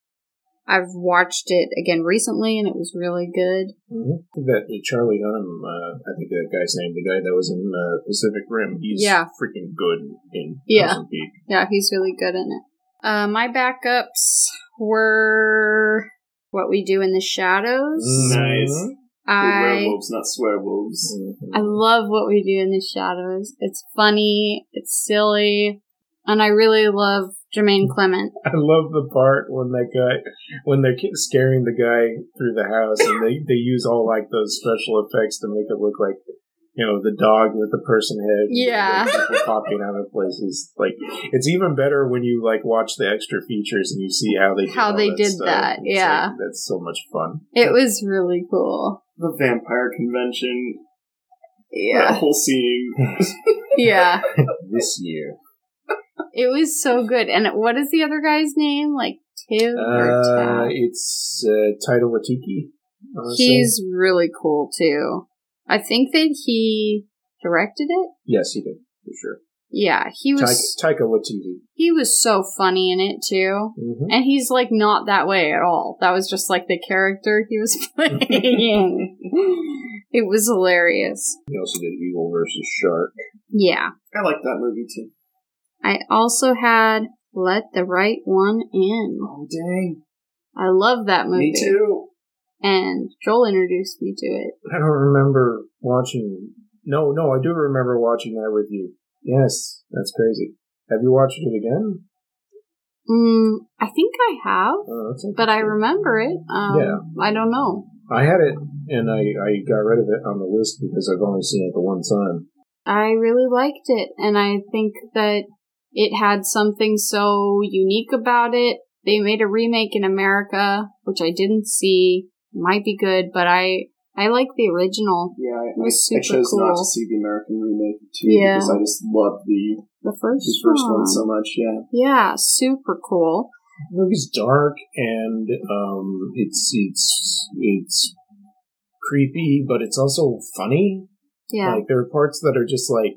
I've watched it again recently and it was really good. mm-hmm. that Charlie Hunnam, uh, I think that guy's name, the guy that was in uh, Pacific Rim, he's Yeah. freaking good in Yeah. Crimson Peak. Yeah, he's really good in it. Uh, my backups were What We Do in the Shadows. Nice. I werewolves, not swearwolves. I love what we do in the shadows. It's funny, it's silly, and I really love Jermaine Clement. I love the part when that guy, when they're scaring the guy through the house, and they they use all like those special effects to make it look like, you know, the dog with the person head. Yeah. like, people popping out of places. Like it's even better when you like watch the extra features and you see how they How they that did stuff. that, It's yeah. like, that's so much fun. It was really cool. The vampire convention. That Yeah. whole scene. Yeah. this year, It was so good. And what is the other guy's name? Like Tim or uh, it's uh, Taika Waititi. I say. He's really cool too. I think that he directed it. yes, he did for sure. Yeah, he was Taika, Taika Waititi. he was so funny in it too. hmm And he's like not that way at all. That was just like the character he was playing. it was hilarious. He also did Eagle versus Shark. Yeah. I like that movie too. I also had Let the Right One In. Oh dang. I love that movie. Me too. And Joel introduced me to it. I don't remember watching. No, no, I do remember watching that with you. Yes, that's crazy. Have you watched it again? Mm, I think I have, Oh, but I remember it. Um, Yeah. I don't know. I had it, and I, I got rid of it on the list because I've only seen it the one time. I really liked it, and I think that it had something so unique about it. They made a remake in America, which I didn't see. Might be good, but I I like the original, Yeah, I, It was I, I super chose not to see the American remake too Yeah. because I just love the, the first the first one. one so much. Yeah. Yeah, super cool. The movie's dark and um, it's it's it's creepy, but it's also funny. Yeah, Like there are parts that are just like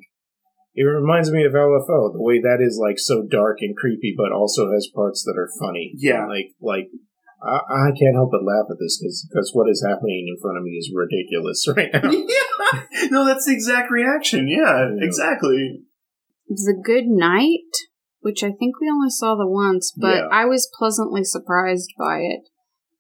it reminds me of LFO, the way that is like so dark and creepy, but also has parts that are funny. Yeah. like like I, I can't help but laugh at this because what is happening in front of me is ridiculous right now. yeah. No, that's the exact reaction. Yeah, Yeah. exactly. The Good Night, which I think we only saw the once, but Yeah. I was pleasantly surprised by it.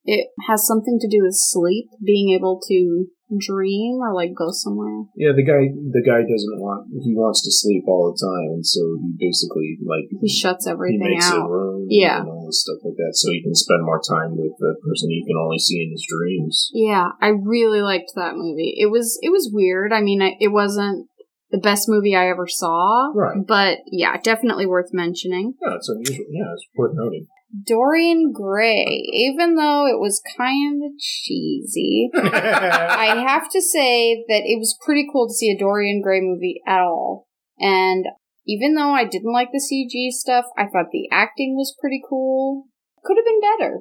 It has something to do with sleep, being able to dream or like go somewhere. yeah, the guy the guy doesn't want he wants to sleep all the time, and so he basically like He shuts he everything makes a out. room Yeah. And stuff like that, so he can spend more time with the person he can only see in his dreams. Yeah, I really liked that movie. It was it was weird. I mean, I, it wasn't the best movie I ever saw, Right. but yeah, definitely worth mentioning. Yeah, it's unusual. Yeah, it's worth noting. Dorian Gray, even though it was kind of cheesy, I have to say that it was pretty cool to see a Dorian Gray movie at all. And even though I didn't like the CG stuff, I thought the acting was pretty cool. Could have been better.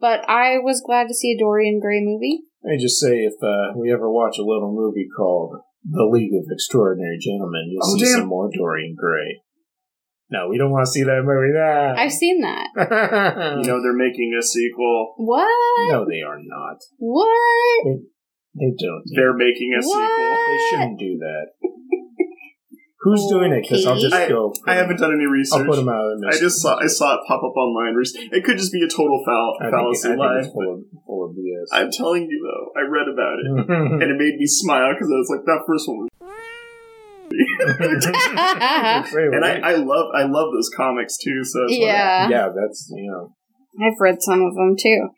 But I was glad to see a Dorian Gray movie. I just say if uh, we ever watch a little movie called The League of Extraordinary Gentlemen, you'll Oh, see damn. some more Dorian Gray. No, we don't want to see that movie. Ah. I've seen that. You know they're making a sequel. What? no, they are not. What? They don't. They're making a sequel. They shouldn't do that. Who's doing it? Because I'll just Okay. go. I haven't done any research. I'll put them out. Of the I just saw I saw it pop up online. rec- It could just be a total foul, I think, fallacy I think lie. it's full of full of BS. I'm telling you though, I read about it and it made me smile because I was like, that first one was. and I, I love I love those comics too. So it's like, yeah, yeah, that's you know. I've read some of them too.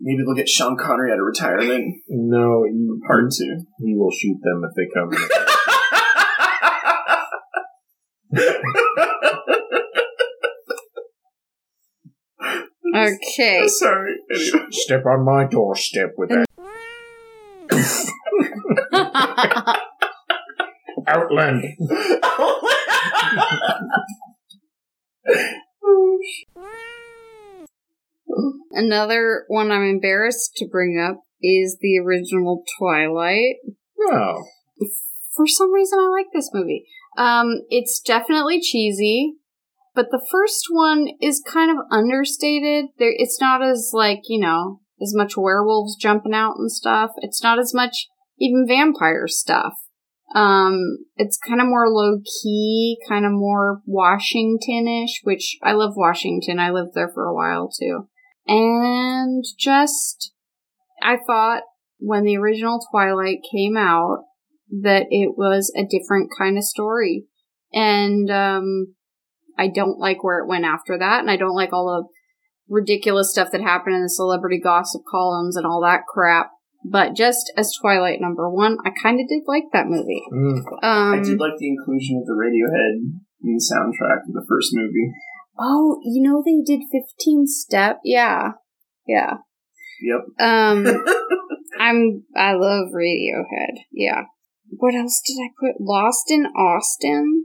maybe they'll get Sean Connery out of retirement. No, he, Part two. he will shoot them if they come. in. Okay. Sorry. Anyway. Step on my doorstep with that Outland. Another one I'm embarrassed to bring up is the original Twilight. Oh, For some reason, I like this movie. Um, it's definitely cheesy, but the first one is kind of understated. There, it's not as like you know as much werewolves jumping out and stuff. It's not as much even vampire stuff. Um, it's kind of more low key, kind of more Washington-ish, which I love Washington. I lived there for a while too. And just, I thought when the original Twilight came out that it was a different kind of story. And, um, I don't like where it went after that, and I don't like all the ridiculous stuff that happened in the celebrity gossip columns and all that crap. But just as Twilight number one, I kind of did like that movie. Mm. Um, I did like the inclusion of the Radiohead in the soundtrack of the first movie. oh, you know they did 15 Step? Yeah. Yeah. Yep. Um, I'm, I love Radiohead. Yeah. What else did I put? Lost in Austen?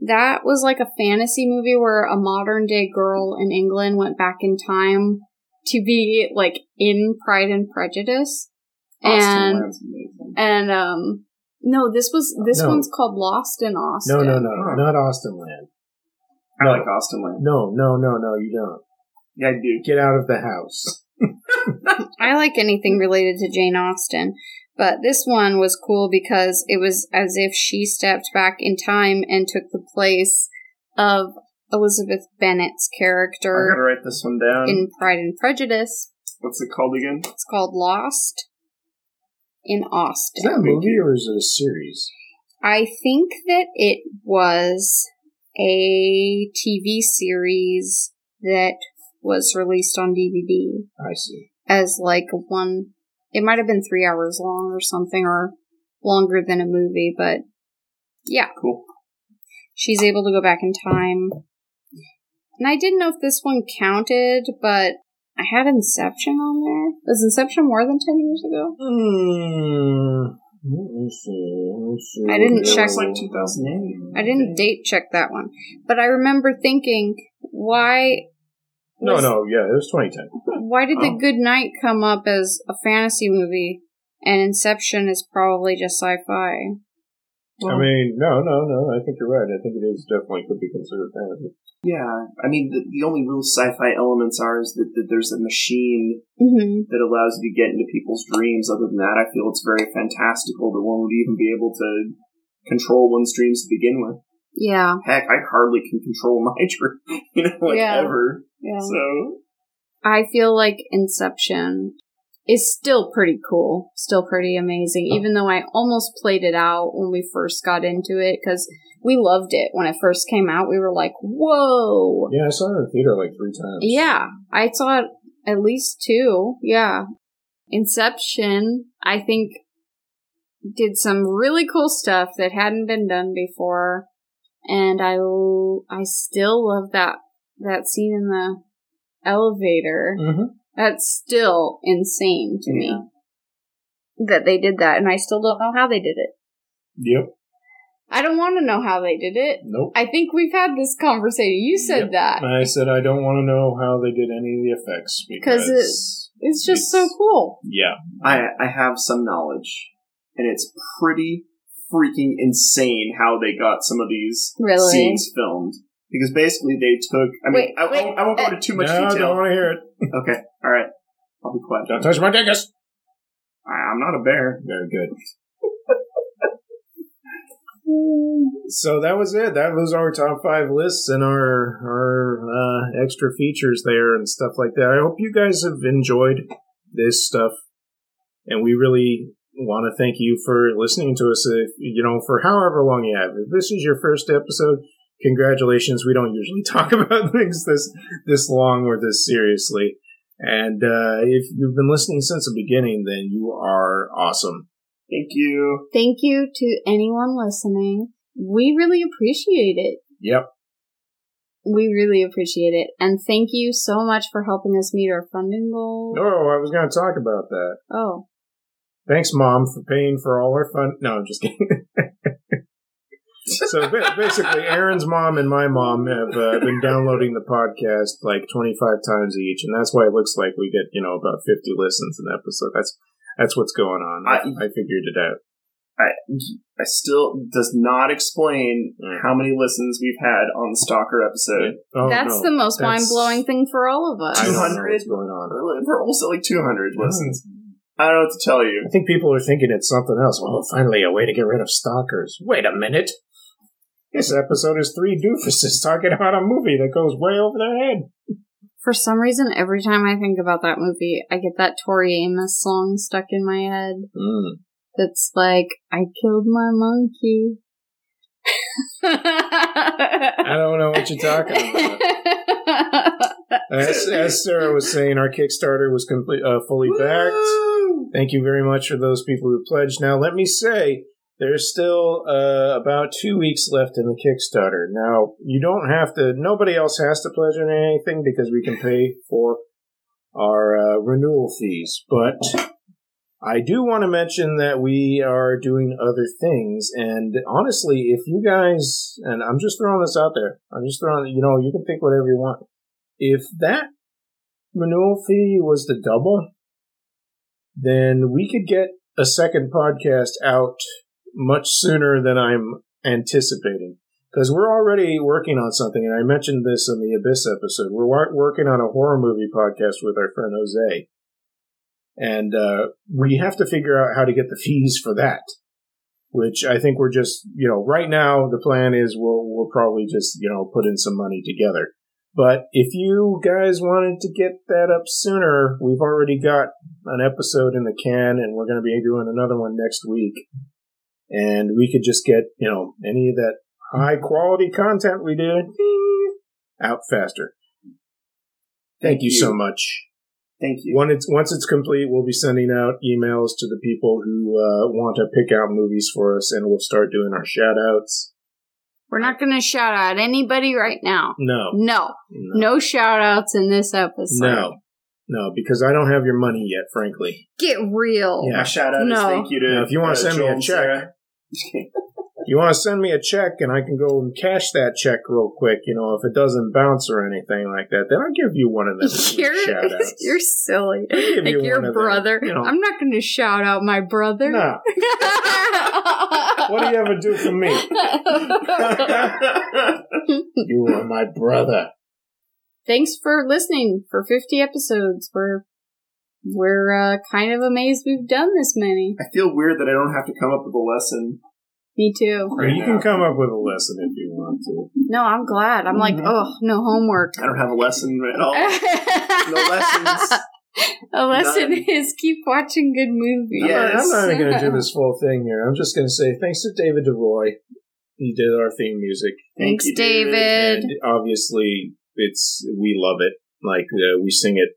That was like a fantasy movie where a modern day girl in England went back in time to be like in Pride and Prejudice. Austen and, Land's amazing. and, um, no, this was, this No. one's called Lost in Austen. no, no, no, Huh. not Austenland. I like Austenland. No, no, no, no, you don't. Yeah, I do. Get out of the house. I like anything related to Jane Austen, but this one was cool because it was as if she stepped back in time and took the place of Elizabeth Bennet's I'm character gonna write this one down. in Pride and Prejudice. What's it called again? It's called Lost in Is Austen. that a movie or is it a series? I think that it was a TV series that was released on DVD. I see. as like one it might have been three hours long or something or longer than a movie but yeah Cool. she's able to go back in time and i didn't know if this one counted but i had inception on there was inception more than 10 years ago Hmm. Let me see. Let me see. I didn't It check- was like 2008. i didn't date check that one but i remember thinking why No, was- no, yeah, it was 2010. why did the Oh. good night come up as a fantasy movie and inception is probably just sci-fi I mean, no, no, no. I think you're right. I think it is definitely could be considered fantasy. Yeah, I mean, the, the only real sci-fi elements are is that, that there's a machine hmm that allows you to get into people's dreams. Other than that, I feel it's very fantastical that one would even be able to control one's dreams to begin with. Yeah, Heck, I hardly can control my dream, you know, like Yeah. ever. Yeah. So, I feel like Inception is still pretty cool, still pretty amazing, oh. even though I almost played it out when we first got into it because we loved it when it first came out. We were like, whoa. Yeah, I saw it in the theater like three times. Yeah, I saw it at least two. Yeah. Inception, I think, did some really cool stuff that hadn't been done before. And I, I still love that, that scene in the elevator. Mm-hmm. That's still insane to Yeah. me that they did that, and I still don't know how they did it. Yep. I don't want to know how they did it. Nope. I think we've had this conversation. You said Yep. that. I said I don't want to know how they did any of the effects because Because It's just so cool. yeah, I I have some knowledge, and it's pretty freaking insane how they got some of these Really? scenes filmed. Because basically they took. I mean, Wait, I, wait, I, I won't go into too much no, detail. don't want to hear it. Okay, all right, I'll be quiet. Don't touch my dingus. I, I'm not a bear. Very good. So that was it. That was our top five lists and our our uh, extra features there and stuff like that. I hope you guys have enjoyed this stuff, and we really want to thank you for listening to us. If you know, for however long you have. If this is your first episode, congratulations. We don't usually talk about things this this long or this seriously. And uh, if you've been listening since the beginning, then you are awesome. Thank you. Thank you to anyone listening. We really appreciate it. Yep. We really appreciate it. And thank you so much for helping us meet our funding goal. Oh, I was going to talk about that. Oh. Thanks, Mom, for paying for all our fun. No, I'm just kidding. so basically, Aaron's mom and my mom have uh, been downloading the podcast like 25 times each, and that's why it looks like we get you know about 50 listens an episode. That's that's what's going on. I, I figured it out. I, I still does not explain Mm. how many listens we've had on the Stalker episode. Oh, That's no, the most mind blowing thing for all of us. I don't know 200? what's going on. We're also like 200 listens. I don't know what to tell you. I think people are thinking it's something else. Well, finally, a way to get rid of stalkers. Wait a minute. This episode is three doofuses talking about a movie that goes way over their head. For some reason, every time I think about that movie, I get that Tori Amos song stuck in my head. Mm. That's like, I killed my monkey. I don't know what you're talking about. As, as Sarah was saying, our Kickstarter was complete, uh, fully backed. Woo! Thank you very much for those people who pledged. Now, let me say, there's still uh, about two weeks left in the Kickstarter. Now, you don't have to, nobody else has to pledge anything because we can pay for our uh, renewal fees. But I do want to mention that we are doing other things. And honestly, if you guys, and I'm just throwing this out there, I'm just throwing, you know, you can pick whatever you want. If that renewal fee was to double, then we could get a second podcast out much sooner than I'm anticipating. Because we're already working on something, and I mentioned this in the Abyss episode. We're working on a horror movie podcast with our friend Jose. And uh, we have to figure out how to get the fees for that. Which I think we're just, you know, right now the plan is we'll we'll probably just, you know, put in some money together. But if you guys wanted to get that up sooner, we've already got an episode in the can, and we're going to be doing another one next week. And we could just get, you know, any of that high quality content we did out faster. Thank, you, so much. Thank you. When it's, once it's complete, we'll be sending out emails to the people who uh, want to pick out movies for us, and we'll start doing our shout outs. We're not going to shout out anybody right now. No, No. no, No shout outs in this episode. no, no, because I don't have your money yet, frankly. Get real. Yeah. My shout out is No. thank you to. Now, if you wanna uh, send me a check, Sarah. You want to send me a check and I can go and cash that check real quick, you know, if it doesn't bounce or anything like that, then I'll give you one of them You're, you're silly. Give Like you your of them, brother. you know. I'm not going to shout out my brother. No. What do you ever do for me? You are my brother. Thanks for listening for 50 episodes. We're we're uh, kind of amazed we've done this many. I feel weird that I don't have to come up with a lesson. Me too. Or you can come up with a lesson if you want to. No, I'm glad. I'm like, Mhm. oh, no homework. I don't have a lesson at all. No lessons. A lesson None. is keep watching good movies. I'm not- I'm not, even going to do this full thing here. I'm just going to say thanks to David DeRoy. He did our theme music. Thank Thanks, you, David. And obviously, it's we love it. Like uh, we sing it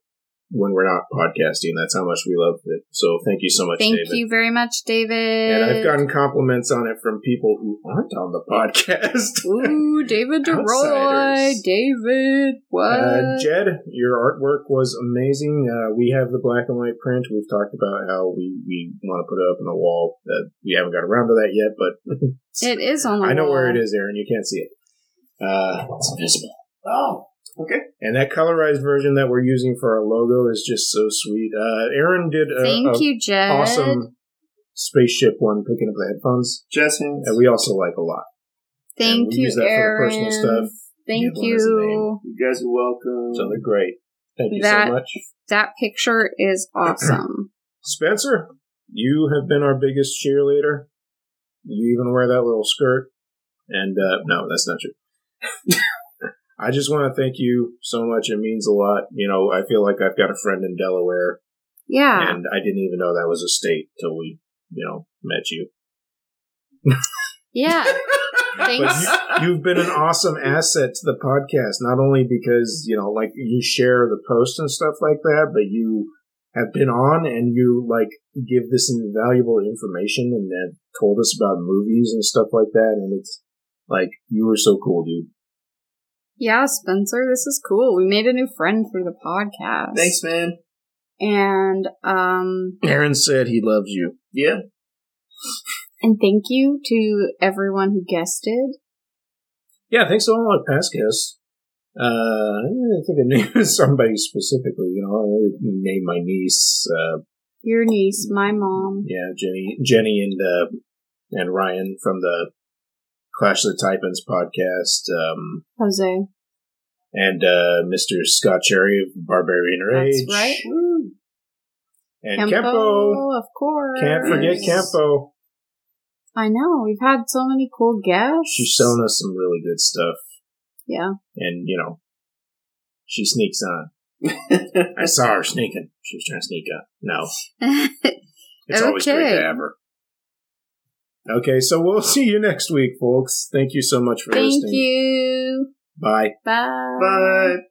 when we're not podcasting. That's how much we love it. So thank you so much, Thank David. you very much, David. And I've gotten compliments on it from people who aren't on the podcast. Ooh, David DeRoy. David, what? Uh, Jed, your artwork was amazing. Uh, we have the black and white print. We've talked about how we, we want to put it up on the wall. Uh, we haven't got around to that yet, but it is on the I know wall. where it is, Aaron. You can't see it. Uh, it's invisible. Oh, okay. And that colorized version that we're using for our logo is just so sweet. Uh, Aaron did a, Thank a you, Jed. awesome spaceship one picking up the headphones Jess hands. that we also like a lot. Thank we you, use that for the Aaron. personal stuff. Thank Give one as a you. You guys are welcome. So they're great. Thank you That- so much. That picture is awesome. Spencer, you have been our biggest cheerleader. You even wear that little skirt. And uh, no, that's not true. I just want to thank you so much. It means a lot. You know, I feel like I've got a friend in Delaware, yeah. and I didn't even know that was a state till we, you know, met you. Yeah. But Thanks. you, you've been an awesome asset to the podcast, not only because, you know, like you share the posts and stuff like that, but you have been on and you like give this invaluable information and have told us about movies and stuff like that. And it's like, you were so cool, dude. Yeah, Spencer, this is cool. We made a new friend for the podcast. Thanks, man. And um Aaron said he loves you. Yeah. and thank you to everyone who guested. Yeah, thanks to all my past guests. Uh, I think I named somebody specifically, you know, I named my niece, uh, Your niece, my mom. Yeah, Jenny, Jenny, and uh, and Ryan from the Clash of the Titans podcast, um, Jose. and uh, Mr. Scott Cherry of Barbarian Rage. That's right. And Kempo. of course. Can't forget Kempo. I know. We've had so many cool guests. She's selling us some really good stuff, Yeah. and you know, she sneaks on. I saw her sneaking. She was trying to sneak up. No, it's always great to have her. Okay, so we'll see you next week, folks. Thank you so much for Thank listening. you. Bye. Bye. Bye.